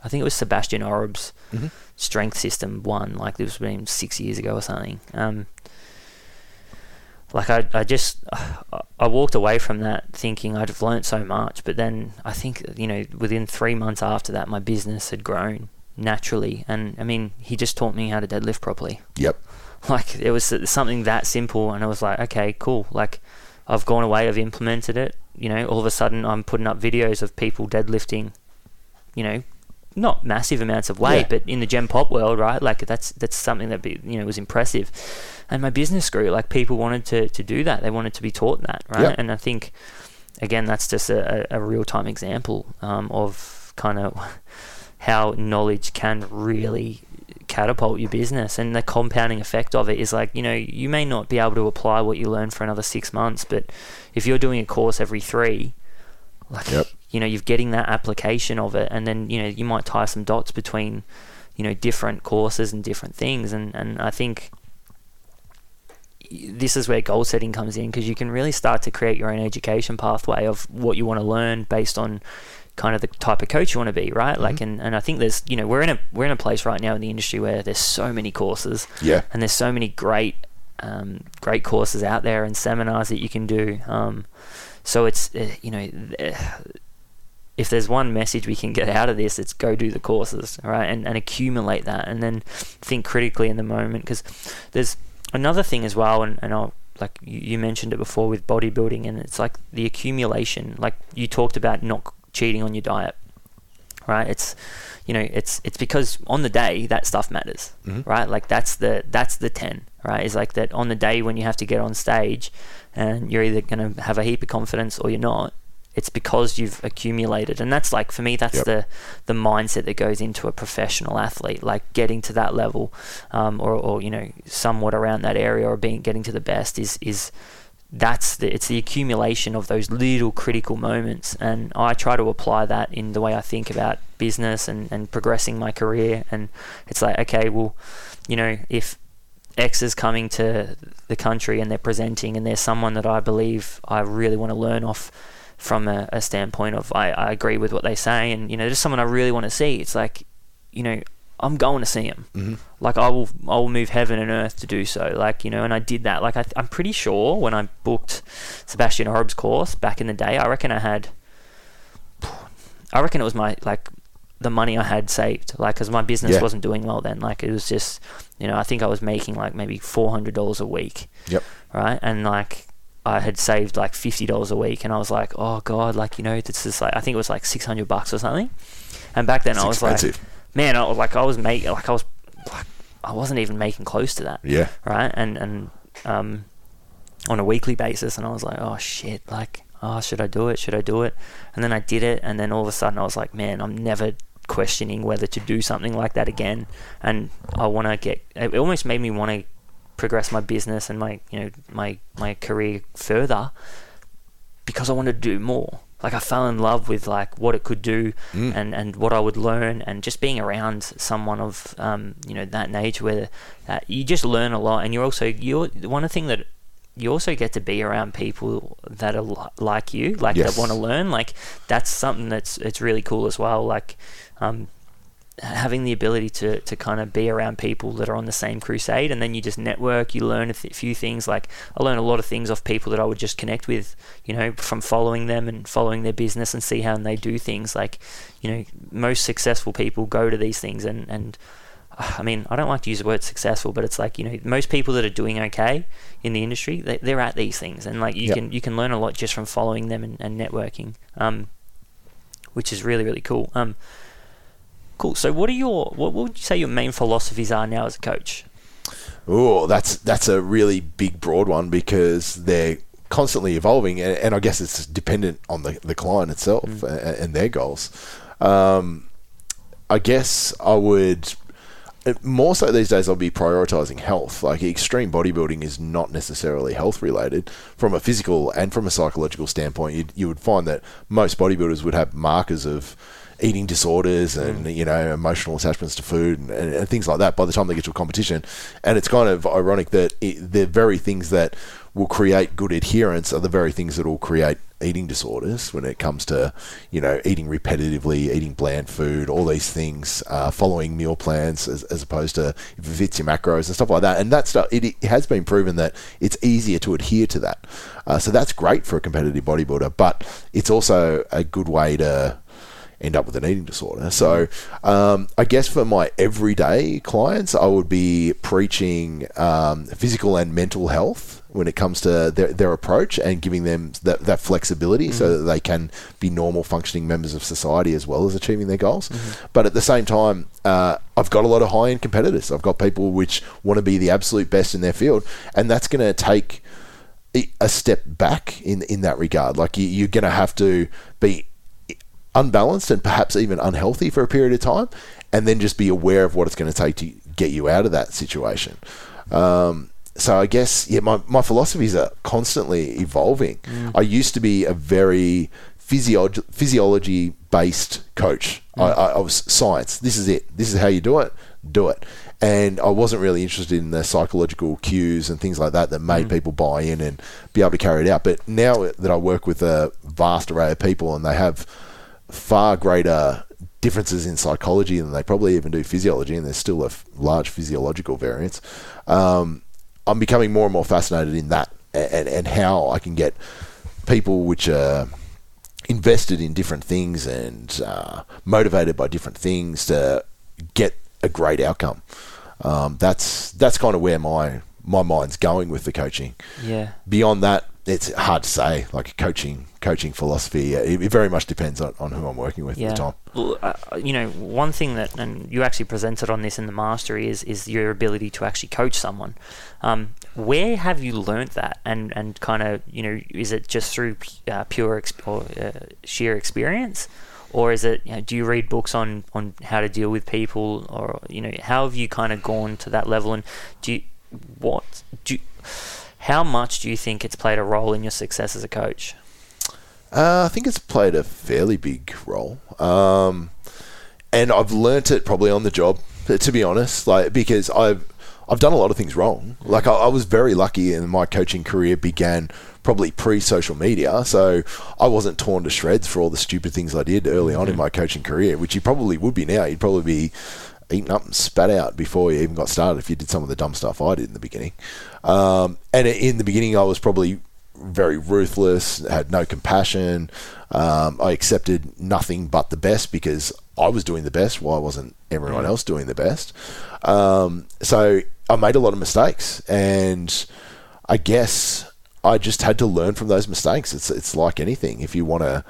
I think it was Sebastian Oreb's Mhm. Strength System One. Like, this was been six years ago or something. Um, like I, I just I walked away from that thinking I'd have learnt so much, but then I think you know within three months after that, my business had grown naturally, and I mean he just taught me how to deadlift properly. Yep. Like it was something that simple, and I was like, okay, cool. Like I've gone away, I've implemented it. You know, all of a sudden I'm putting up videos of people deadlifting. You know, not massive amounts of weight, Yeah. but in the gen pop world, right? Like that's that's something that be, you know was impressive, and my business grew. Like people wanted to to do that. They wanted to be taught that, right? Yeah. And I think again that's just a, a, a real time example um, of kind of how knowledge can really catapult your business and the compounding effect of it is like you know you may not be able to apply what you learn for another six months but if you're doing a course every three like Yep. You know you're getting that application of it and then you know you might tie some dots between you know different courses and different things and and i think this is where goal setting comes in because you can really start to create your own education pathway of what you want to learn based on kind of the type of coach you want to be right? Like and, and i think there's you know we're in a we're in a place right now in the industry where there's so many courses. Yeah. and there's so many great um, great courses out there and seminars that you can do. Um, so it's uh, you know th- if there's one message we can get out of this it's go do the courses all right and, and accumulate that and then think critically in the moment. Because there's another thing as well and, and I'll like you, mentioned it before with bodybuilding and it's like the accumulation like you talked about not cheating on your diet right? It's you know it's it's because on the day that stuff matters Mhm. right? Like that's the that's the 10 right? Is like that on the day when you have to get on stage and you're either going to have a heap of confidence or you're not it's because you've accumulated. And that's like for me that's Yep. the the mindset that goes into a professional athlete like getting to that level um, or, or you know somewhat around that area or being getting to the best is is that's the it's the accumulation of those little critical moments. And I try to apply that in the way I think about business and, and progressing my career. And it's like okay well you know if X is coming to the country and they're presenting and there's someone that I believe I really want to learn off from a, a standpoint of I, I agree with what they say and you know just someone I really want to see. It's like you know I'm going to see him. Hmm like I will I will move heaven and earth to do so like you know and I did that. Like I, I'm pretty sure when I booked Sebastian Oreb's course back in the day I reckon I had I reckon it was my like the money I had saved like because my business Yeah. wasn't doing well then. Like it was just you know I think I was making like maybe $400 a week. Yep. right? And like I had saved like fifty dollars a week, and I was like, "Oh God, like you know, this is like I think it was like six hundred bucks or something." And back then, It's I was like, man, I was like, I was making, like, I was, like, I wasn't even making close to that, yeah. right? And and um, on a weekly basis, and I was like, oh shit, like, oh, should I do it? Should I do it? And then I did it, and then all of a sudden, I was like, man, I'm never questioning whether to do something like that again, and I want to get. It almost made me want to progress my business and my, you know, my my career further because I wanted to do more. Like I fell in love with like what it could do Mm. and, and what I would learn and just being around someone of um, you know that age where uh, you just learn a lot and you're also you're one of the thing that you also get to be around people that are li- like you, like Yes. that want to learn. Like that's something that's it's really cool as well. Like um, having the ability to to kind of be around people that are on the same crusade, and then you just network. You learn a th- few things. Like I learn a lot of things off people that I would just connect with. You know, from following them and following their business and see how they do things. Like you know, most successful people go to these things and and. I mean, I don't like to use the word successful, but it's like you know, most people that are doing okay in the industry, they, they're at these things, and like you Yep. can you can learn a lot just from following them and, and networking, um, which is really really cool. Um, cool. So, what are your what, would you say your main philosophies are now as a coach? Oh, that's that's a really big, broad one because they're constantly evolving, and, and I guess it's dependent on the, the client itself a- and, their goals. Um, I guess I would more so these days. I'll be prioritizing health. Like extreme bodybuilding is not necessarily health related from a physical and from a psychological standpoint. You you would find that most bodybuilders would have markers of eating disorders and you know emotional attachments to food and, and, and things like that by the time they get to a competition. And it's kind of ironic that it, the very things that will create good adherence are the very things that will create eating disorders when it comes to you know eating repetitively eating bland food all these things uh, following meal plans as, as opposed to if it fits your macros and stuff like that. And that stuff it, it has been proven that it's easier to adhere to that. Uh, so that's great for a competitive bodybuilder but it's also a good way to end up with an eating disorder. So, um, I guess for my everyday clients, I would be preaching um, physical and mental health when it comes to their, their approach and giving them that, that flexibility so that they can be normal functioning members of society as well as achieving their goals. But at the same time, uh, I've got a lot of high end competitors. I've got people which want to be the absolute best in their field, and that's going to take a- a step back in in that regard. Like you, you're going to have to be unbalanced and perhaps even unhealthy for a period of time, and then just be aware of what it's going to take to get you out of that situation. Um, so I guess yeah, my, my philosophies are constantly evolving. Mm. I used to be a very physiology physiology based coach. I, mm. I, I was science. This is it. This is how you do it. Do it. And I wasn't really interested in the psychological cues and things like that that made mm. people buy in and be able to carry it out. But now that I work with a vast array of people and they have far greater differences in psychology than they probably even do physiology, and there's still a f- large physiological variance. Um, I'm becoming more and more fascinated in that and, and how I can get people which are invested in different things and uh, motivated by different things to get a great outcome. Um, that's that's kind of where my my mind's going with the coaching Yeah. beyond that, it's hard to say. Like coaching, coaching philosophy, uh, it, it very much depends on, on who I'm working with Yeah. at the time. Well, uh, you know, one thing that, and you actually presented on this in the mastery, is is your ability to actually coach someone. Um, where have you learnt that, and and kind of, you know, is it just through uh, pure exp- or uh, sheer experience, or is it? You know, do you read books on on how to deal with people, or you know, how have you kind of gone to that level, and do you, what do? How much do you think it's played a role in your success as a coach? Uh, I think it's played a fairly big role, um, and I've learnt it probably on the job. To be honest, like because I've I've done a lot of things wrong. Like I, I was very lucky, and my coaching career began probably pre-social media, so I wasn't torn to shreds for all the stupid things I did early on in my coaching career, which you probably would be now. You'd probably be eaten up and spat out before you even got started if you did some of the dumb stuff I did in the beginning. Um, and in the beginning, I was probably very ruthless, had no compassion. Um, I accepted nothing but the best because I was doing the best. Why wasn't everyone else doing the best? Um, so I made a lot of mistakes, and I guess I just had to learn from those mistakes. It's it's like anything. If you want to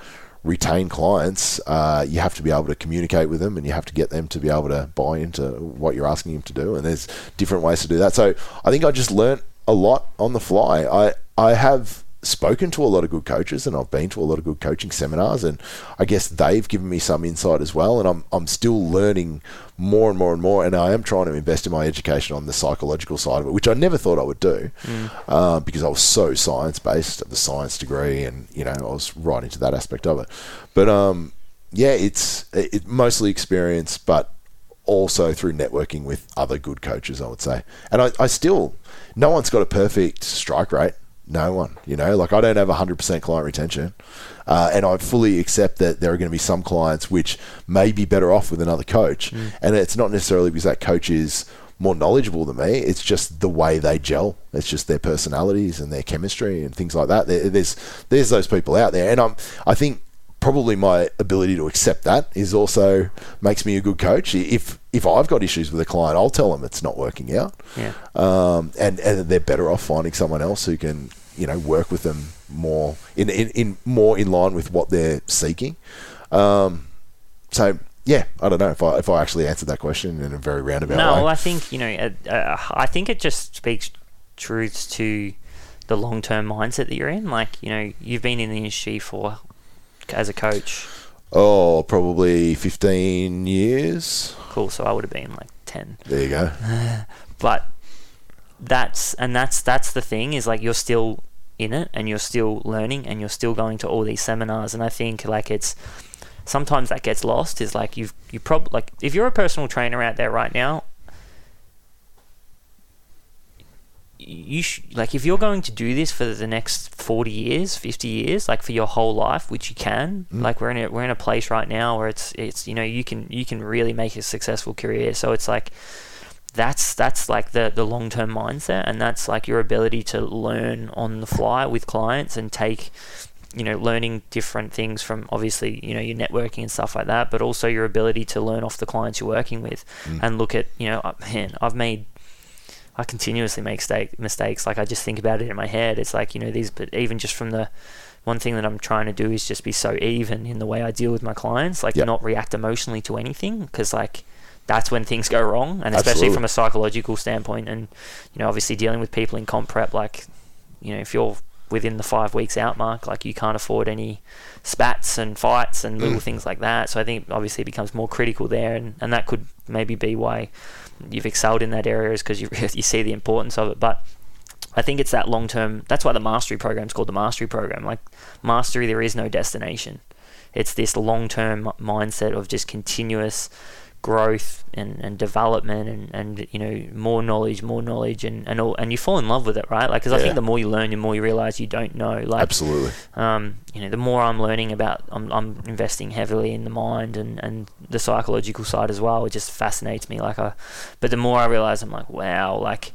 retain clients, uh, you have to be able to communicate with them, and you have to get them to be able to buy into what you're asking them to do. And there's different ways to do that. So I think I just learnt a lot on the fly. I I have spoken to a lot of good coaches and I've been to a lot of good coaching seminars and I guess they've given me some insight as well and I'm I'm still learning more and more and more and I am trying to invest in my education on the psychological side of it which I never thought I would do uh, because I was so science based at the science degree and you know I was right into that aspect of it. But um yeah it's it, mostly experience but also through networking with other good coaches I would say. And I, I still no one's got a perfect strike rate No one. You know, like I don't have 100% client retention. Uh, and I fully accept that there are going to be some clients which may be better off with another coach. Mm. And it's not necessarily because that coach is more knowledgeable than me. It's just the way they gel. It's just their personalities and their chemistry and things like that. There, there's there's those people out there, and I'm I think probably my ability to accept that is also makes me a good coach. If if I've got issues with a client, I'll tell them it's not working out, Yeah. um, and and they're better off finding someone else who can you know work with them more in in, in more in line with what they're seeking. Um, so yeah, I don't know if I if I actually answered that question in a very roundabout No, way. well, I think you know, uh, uh, I think it just speaks truths to the long-term mindset that you're in. Like, you know, you've been in the industry for as a coach. Oh, probably 15 years. Cool. So I would have been like ten. There you go. But that's and that's that's the thing is like you're still in it and you're still learning and you're still going to all these seminars and I think like it's sometimes that gets lost is like you've you probably like if you're a personal trainer out there right now you sh- like if you're going to do this for the next 40 years 50 years like for your whole life which you can Mm. like we're in a we're in a place right now where it's it's you know you can you can really make a successful career so it's like that's that's like the the long term mindset and that's like your ability to learn on the fly with clients and take you know learning different things from obviously you know your networking and stuff like that but also your ability to learn off the clients you're working with Mm. and look at you know uh, man I've made I continuously make stake, mistakes like I just think about it in my head it's like you know these but even just from the one thing that I'm trying to do is just be so even in the way I deal with my clients like Yep. not react emotionally to anything because like that's when things go wrong and especially Absolutely. from a psychological standpoint and you know obviously dealing with people in comp prep like you know if you're within the five weeks out mark like you can't afford any spats and fights and little Mm. things like that so i think obviously it becomes more critical there and, and that could maybe be why you've excelled in that area is because you, you see the importance of it but I think it's that long term. That's why the mastery program is called the mastery program. Like mastery, there is no destination. It's this long term mindset of just continuous growth and, and development and, and you know more knowledge, more knowledge, and and all, and you fall in love with it, right? Like because I think the more you learn, the more you realize you don't know. Like Absolutely. um, you know, the more I'm learning about, I'm, I'm investing heavily in the mind and, and the psychological side as well. It just fascinates me. Like I, but the more I realize, I'm like, wow, like,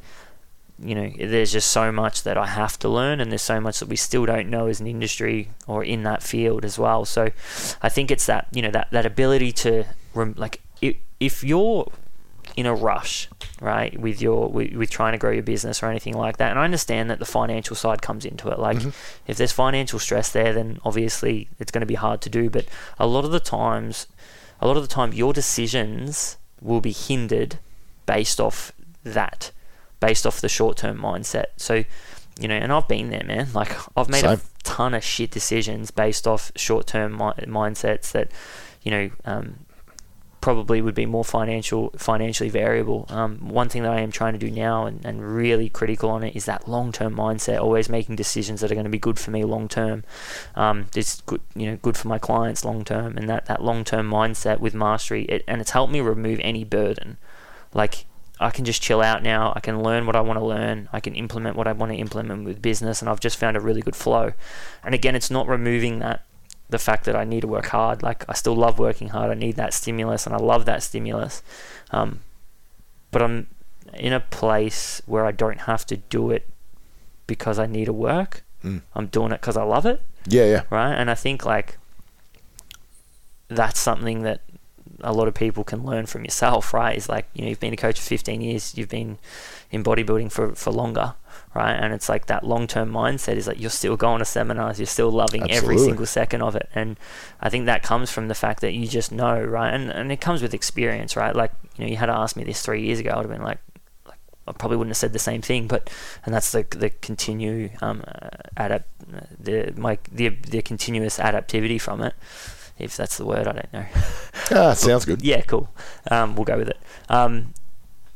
you know, there's just so much that I have to learn, and there's so much that we still don't know as an industry or in that field as well. So, I think it's that you know that that ability to rem- like if, if you're in a rush, right, with your with, with trying to grow your business or anything like that. And I understand that the financial side comes into it. Like Mhm. if there's financial stress there, then obviously it's going to be hard to do. But a lot of the times, a lot of the time, your decisions will be hindered based off that, based off the short term mindset. So, you know, and I've been there, man. Like I've made a ton of shit decisions based off short term mi- mindsets that, you know, um, probably would be more financial financially variable. Um, one thing that I am trying to do now and, and really critical on it is that long term mindset, always making decisions that are going to be good for me long term. Um, it's good, you know, good for my clients long term, and that, that long term mindset with mastery, it, and it's helped me remove any burden. Like I can just chill out now. I can learn what I want to learn. I can implement what I want to implement with business, and I've just found a really good flow. And again, it's not removing that the fact that I need to work hard. Like I still love working hard. I need that stimulus, and I love that stimulus. Um, but I'm in a place where I don't have to do it because I need to work. Mm. I'm doing it because I love it, Yeah, yeah. right? And I think like that's something that a lot of people can learn from yourself, right? Is like you know you've been a coach for 15 years, you've been in bodybuilding for for longer, right? And it's like that long term mindset is like you're still going to seminars, you're still loving every single second of it, and I think that comes from the fact that you just know, right? And and it comes with experience, right? Like you know you had to ask me this three years ago, I would have been like. like, I probably wouldn't have said the same thing, but and that's the the continue um uh, adapt the my the the continuous adaptivity from it, if that's the word I don't know. Ah, sounds good. Yeah, cool. Um, we'll go with it. Um,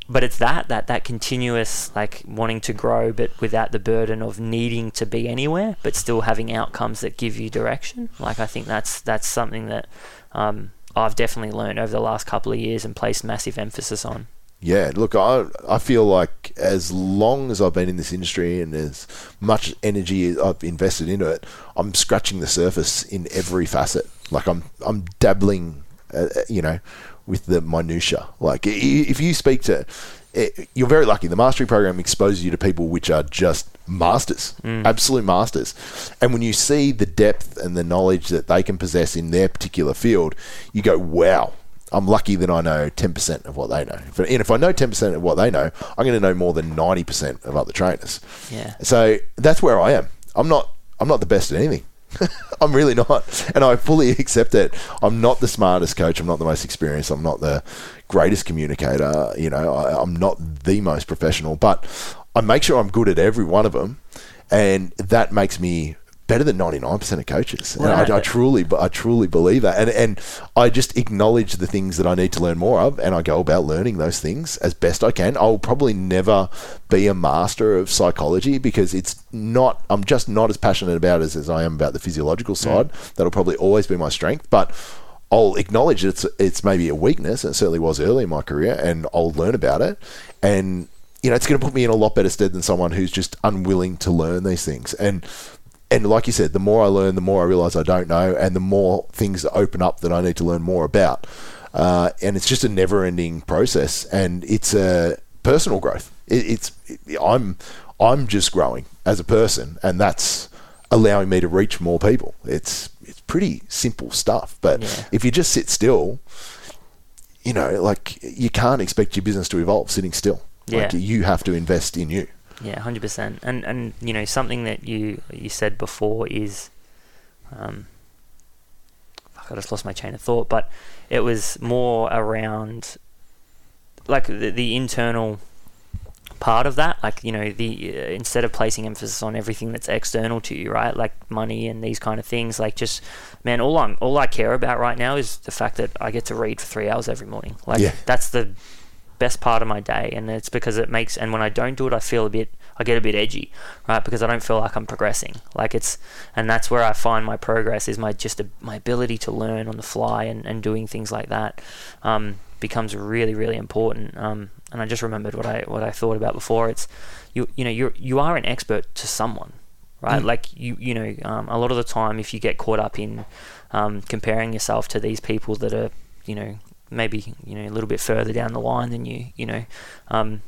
but it's that that that continuous like wanting to grow, but without the burden of needing to be anywhere, but still having outcomes that give you direction. Like I think that's that's something that um, I've definitely learned over the last couple of years and placed massive emphasis on. Yeah, look, I I feel like as long as I've been in this industry and as much energy I've invested into it, I'm scratching the surface in every facet. Like I'm I'm dabbling, uh, uh you know, with the minutia. Like if you speak to, you're very lucky. The mastery program exposes you to people which are just masters, mm. absolute masters. And when you see the depth and the knowledge that they can possess in their particular field, you go, wow I'm lucky that I know 10% of what they know. and if I know 10% of what they know, I'm going to know more than 90% of other trainers. Yeah. So that's where I am. I'm not I'm not the best at anything. I'm really not. And I fully accept it. I'm not the smartest coach. I'm not the most experienced. I'm not the greatest communicator. You know, I, I'm not the most professional, but I make sure I'm good at every one of them. And that makes me better than 99% of coaches. Right. I, I, truly, I truly believe that. And, and I just acknowledge the things that I need to learn more of and I go about learning those things as best I can. I'll probably never be a master of psychology because it's not, I'm just not as passionate about it as, as I am about the physiological mm. side. Mm. That'll probably always be my strength. But I'll acknowledge it's, it's maybe a weakness. and It certainly was early in my career and I'll learn about it. And you know, it's going to put me in a lot better stead than someone who's just unwilling to learn these things. And and like you said, the more I learn, the more I realize I don't know, and the more things open up that I need to learn more about. Uh, and it's just a never-ending process, and it's a personal growth. It, it's it, I'm I'm just growing as a person, and that's allowing me to reach more people. It's it's pretty simple stuff, but yeah. if you just sit still, you know, like you can't expect your business to evolve sitting still. Yeah. Like you have to invest in you. Yeah, hundred percent. And and you know something that you you said before is, um, fuck, I just lost my chain of thought. But it was more around, like the, the internal part of that. Like you know the uh, instead of placing emphasis on everything that's external to you, right? Like money and these kind of things. Like just man, all I'm all I care about right now is the fact that I get to read for three hours every morning. Like yeah. that's the best part of my day and it's because it makes and when I don't do it I feel a bit I get a bit edgy right? Because I don't feel like I'm progressing. Like it's and that's where I find my progress is my just a, my ability to learn on the fly and, and doing things like that um, becomes really really important. Um, and I just remembered what I what I thought about before. It's you you know you you are an expert to someone right? Mm. like you you know um, a lot of the time if you get caught up in um, comparing yourself to these people that are you know maybe you know a little bit further down the line than you you know um,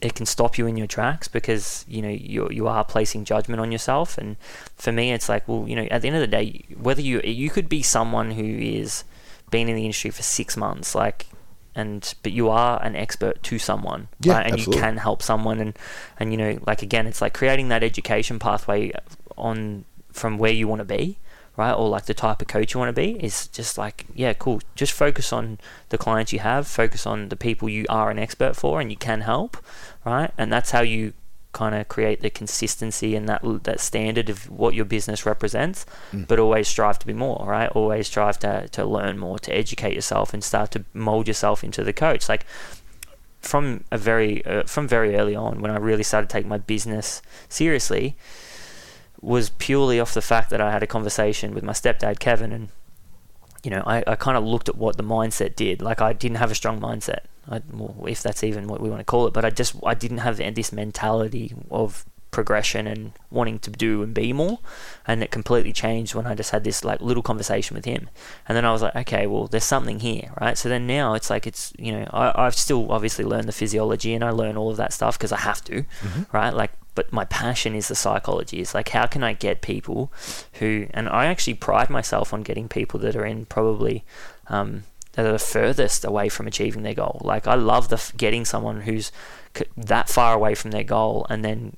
it can stop you in your tracks because you know you you are placing judgment on yourself and for me it's like well you know at the end of the day whether you you could be someone who is been in the industry for six months like and but you are an expert to someone yeah, right? and absolutely. you can help someone and and you know like again it's like creating that education pathway on from where you want to be right? Or like the type of coach you want to be is just like, yeah, cool. Just focus on the clients you have, focus on the people you are an expert for and you can help, right? And that's how you kind of create the consistency and that that standard of what your business represents, mm. but always strive to be more, right? Always strive to to learn more, to educate yourself and start to mold yourself into the coach. Like from a very uh, from very early on when I really started taking my business seriously, was purely off the fact that I had a conversation with my stepdad, Kevin, and you know, I, I kind of looked at what the mindset did. Like, I didn't have a strong mindset, I, well, if that's even what we want to call it, but I just I didn't have this mentality of progression and wanting to do and be more. And it completely changed when I just had this like little conversation with him. And then I was like okay well there's something here right? So then now it's like it's you know I, I've still obviously learned the physiology and I learn all of that stuff because I have to mm-hmm. right? Like but my passion is the psychology. It's like how can I get people who, and I actually pride myself on getting people that are in probably um, that are the furthest away from achieving their goal. Like I love the getting someone who's that far away from their goal and then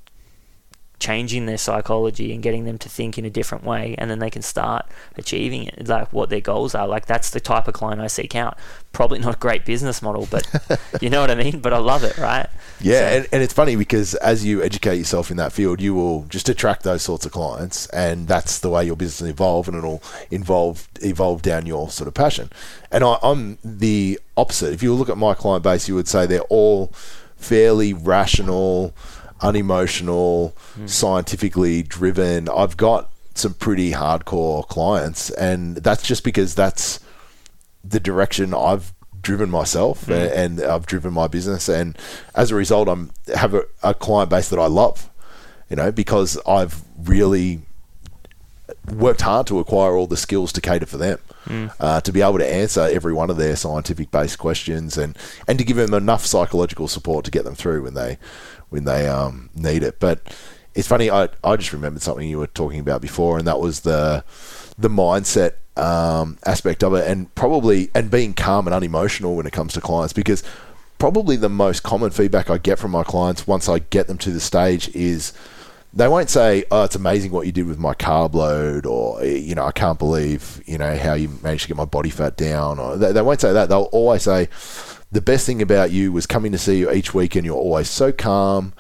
changing their psychology and getting them to think in a different way and then they can start achieving it like what their goals are. Like that's the type of client I seek out. Probably not a great business model but you know what I mean? But I love it right? Yeah so. and, and it's funny because as you educate yourself in that field you will just attract those sorts of clients and that's the way your business will evolve and it'll involve evolve down your sort of passion. And I, I'm the opposite. If you look at my client base you would say they're all fairly rational unemotional, mm. scientifically driven. I've got some pretty hardcore clients, and that's just because that's the direction I've driven myself and, and I've driven my business, and as a result, I'm have a, a client base that I love. You know, because I've really worked hard to acquire all the skills to cater for them, uh, to be able to answer every one of their scientific based questions, and and to give them enough psychological support to get them through when they when they um, need it. But it's funny, I I just remembered something you were talking about before, and that was the the mindset um, aspect of it, and probably and being calm and unemotional when it comes to clients, because probably the most common feedback I get from my clients once I get them to the stage is they won't say, "Oh, it's amazing what you did with my carb load," or you know, "I can't believe you know how you managed to get my body fat down," or they, they won't say that. They'll always say, "The best thing about you was coming to see you each week, and you're always so calm."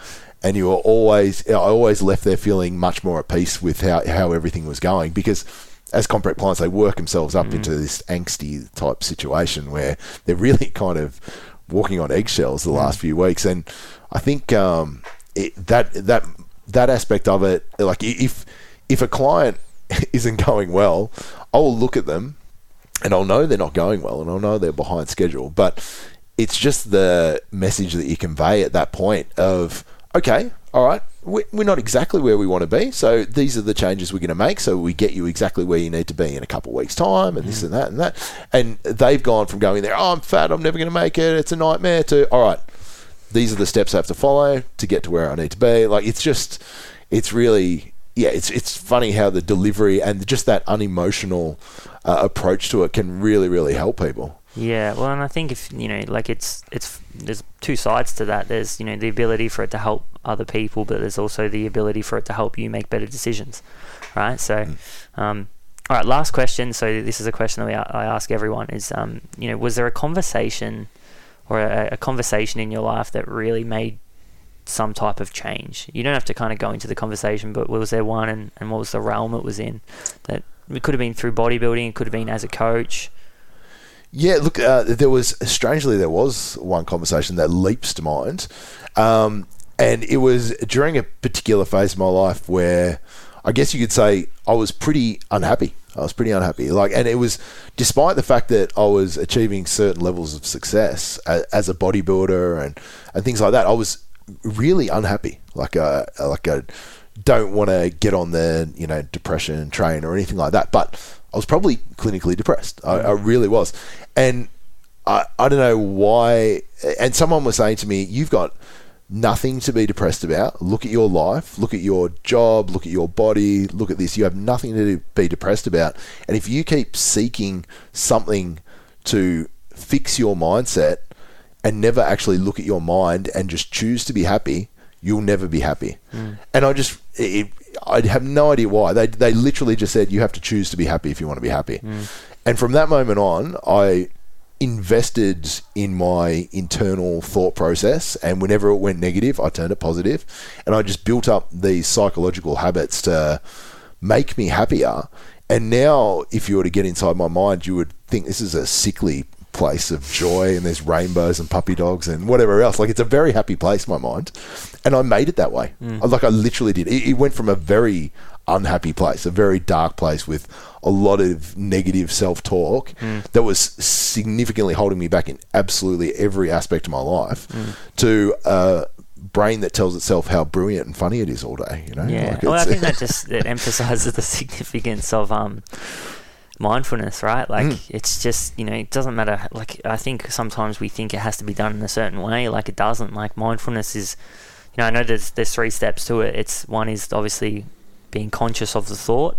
And you were always, I always left there feeling much more at peace with how, how everything was going because as complex clients, they work themselves up into this angsty type situation where they're really kind of walking on eggshells the last few weeks. And I think um, it, that that that aspect of it, like if if a client isn't going well, I will look at them and I'll know they're not going well, and I'll know they're behind schedule. But it's just the message that you convey at that point of okay, all right, we- we're not exactly where we want to be, so these are the changes we're going to make, so we get you exactly where you need to be in a couple of weeks' time, and this mm. and that and that. And they've gone from going there, oh, I'm fat, I'm never going to make it, it's a nightmare, to all right, these are the steps I have to follow to get to where I need to be. Like it's just, it's really, yeah, it's it's funny how the delivery and just that unemotional uh, approach to it can really really help people. Yeah, well, and I think if you know, like it's it's there's two sides to that. There's you know the ability for it to help other people, but there's also the ability for it to help you make better decisions, right? So, um, all right, last question. So this is a question that we, I ask everyone: is um, you know, was there a conversation or a, a conversation in your life that really made some type of change? You don't have to kind of go into the conversation, but was there one, and, and what was the realm it was in? That it could have been through bodybuilding, it could have been as a coach. Yeah, look, uh, there was strangely there was one conversation that leaps to mind, um, and it was during a particular phase of my life where I guess you could say I was pretty unhappy. I was pretty unhappy, like, and it was despite the fact that I was achieving certain levels of success as, as a bodybuilder and and things like that. I was really unhappy, like a like a don't want to get on the you know depression train or anything like that. But I was probably clinically depressed. I, I mm. really was, and I I don't know why. And someone was saying to me, "You've got." Nothing to be depressed about. Look at your life, look at your job, look at your body, look at this. You have nothing to be depressed about. And if you keep seeking something to fix your mindset and never actually look at your mind and just choose to be happy, you'll never be happy. Hmm. And I just, it, I have no idea why. They, they literally just said you have to choose to be happy if you want to be happy. Hmm. And from that moment on, I invested in my internal thought process. And whenever it went negative, I turned it positive. And I just built up these psychological habits to make me happier. And now, if you were to get inside my mind, you would think this is a sickly place of joy and there's rainbows and puppy dogs and whatever else. Like it's a very happy place, my mind. And I made it that way. I- Like I literally did. It, it went from a very unhappy place, a very dark place with a lot of negative self talk that was significantly holding me back in absolutely every aspect of my life to a brain that tells itself how brilliant and funny it is all day. You know? Yeah. Like well, I think that just it emphasizes the significance of um mindfulness, right? Like Mm. it's just you know it doesn't matter. Like I think sometimes we think it has to be done in a certain way. Like it doesn't. Like mindfulness is, you know, I know there's there's three steps to it. It's one is obviously being conscious of the thought,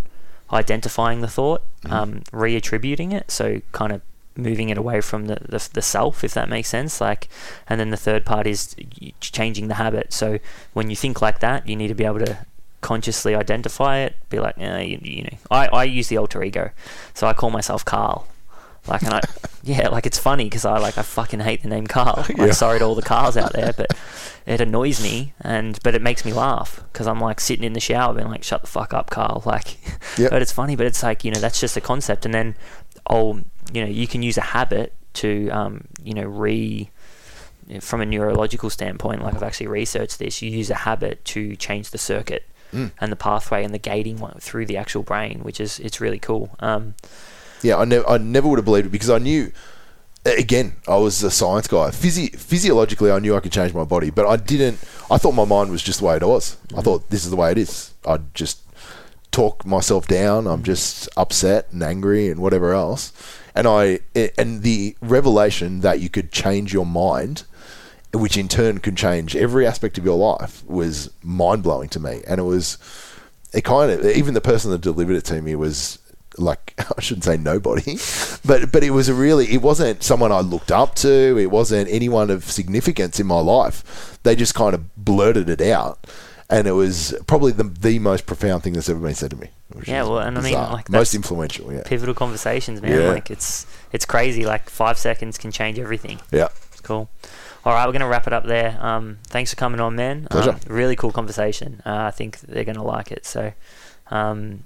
identifying the thought, Mm-hmm. um, reattributing it. So kind of moving it away from the, the the self, if that makes sense. Like, and then the third part is changing the habit. So when you think like that, you need to be able to consciously identify it. Be like, eh, you, you know, I, I use the alter ego, so I call myself Carl. Like, and I, yeah, like it's funny because I like I fucking hate the name Carl. Like, Yeah. sorry to all the cars out there, but it annoys me, and but it makes me laugh because I'm like sitting in the shower being like, "Shut the fuck up, Carl!" Like, Yep. but it's funny, but it's like you know that's just a concept, and then oh, you know, you can use a habit to um, you know re from a neurological standpoint, like I've actually researched this, you use a habit to change the circuit Mm. and the pathway and the gating through the actual brain, which is it's really cool. Um, Yeah, I never, I never would have believed it because I knew again, I was a science guy. Physi- physiologically, I knew I could change my body, but I didn't. I thought my mind was just the way it was. I mm. thought this is the way it is. I'd just talk myself down. I'm mm. just upset and angry and whatever else. And I and the revelation that you could change your mind, which in turn could change every aspect of your life, was mind blowing to me. And it was, it kind of even the person that delivered it to me was like I shouldn't say nobody, but but it was a really it wasn't someone I looked up to. It wasn't anyone of significance in my life. They just kind of blurted it out, and it was probably the the most profound thing that's ever been said to me. Yeah, well, and I mean, like, most influential. Yeah, Pivotal conversations, man. Yeah. Like it's it's crazy. Like five seconds can change everything. yeah. It's cool. All right, we're going to wrap it up there. Um, thanks for coming on, man. Pleasure. Um, really cool conversation. Uh, I think they're going to like it. So, um,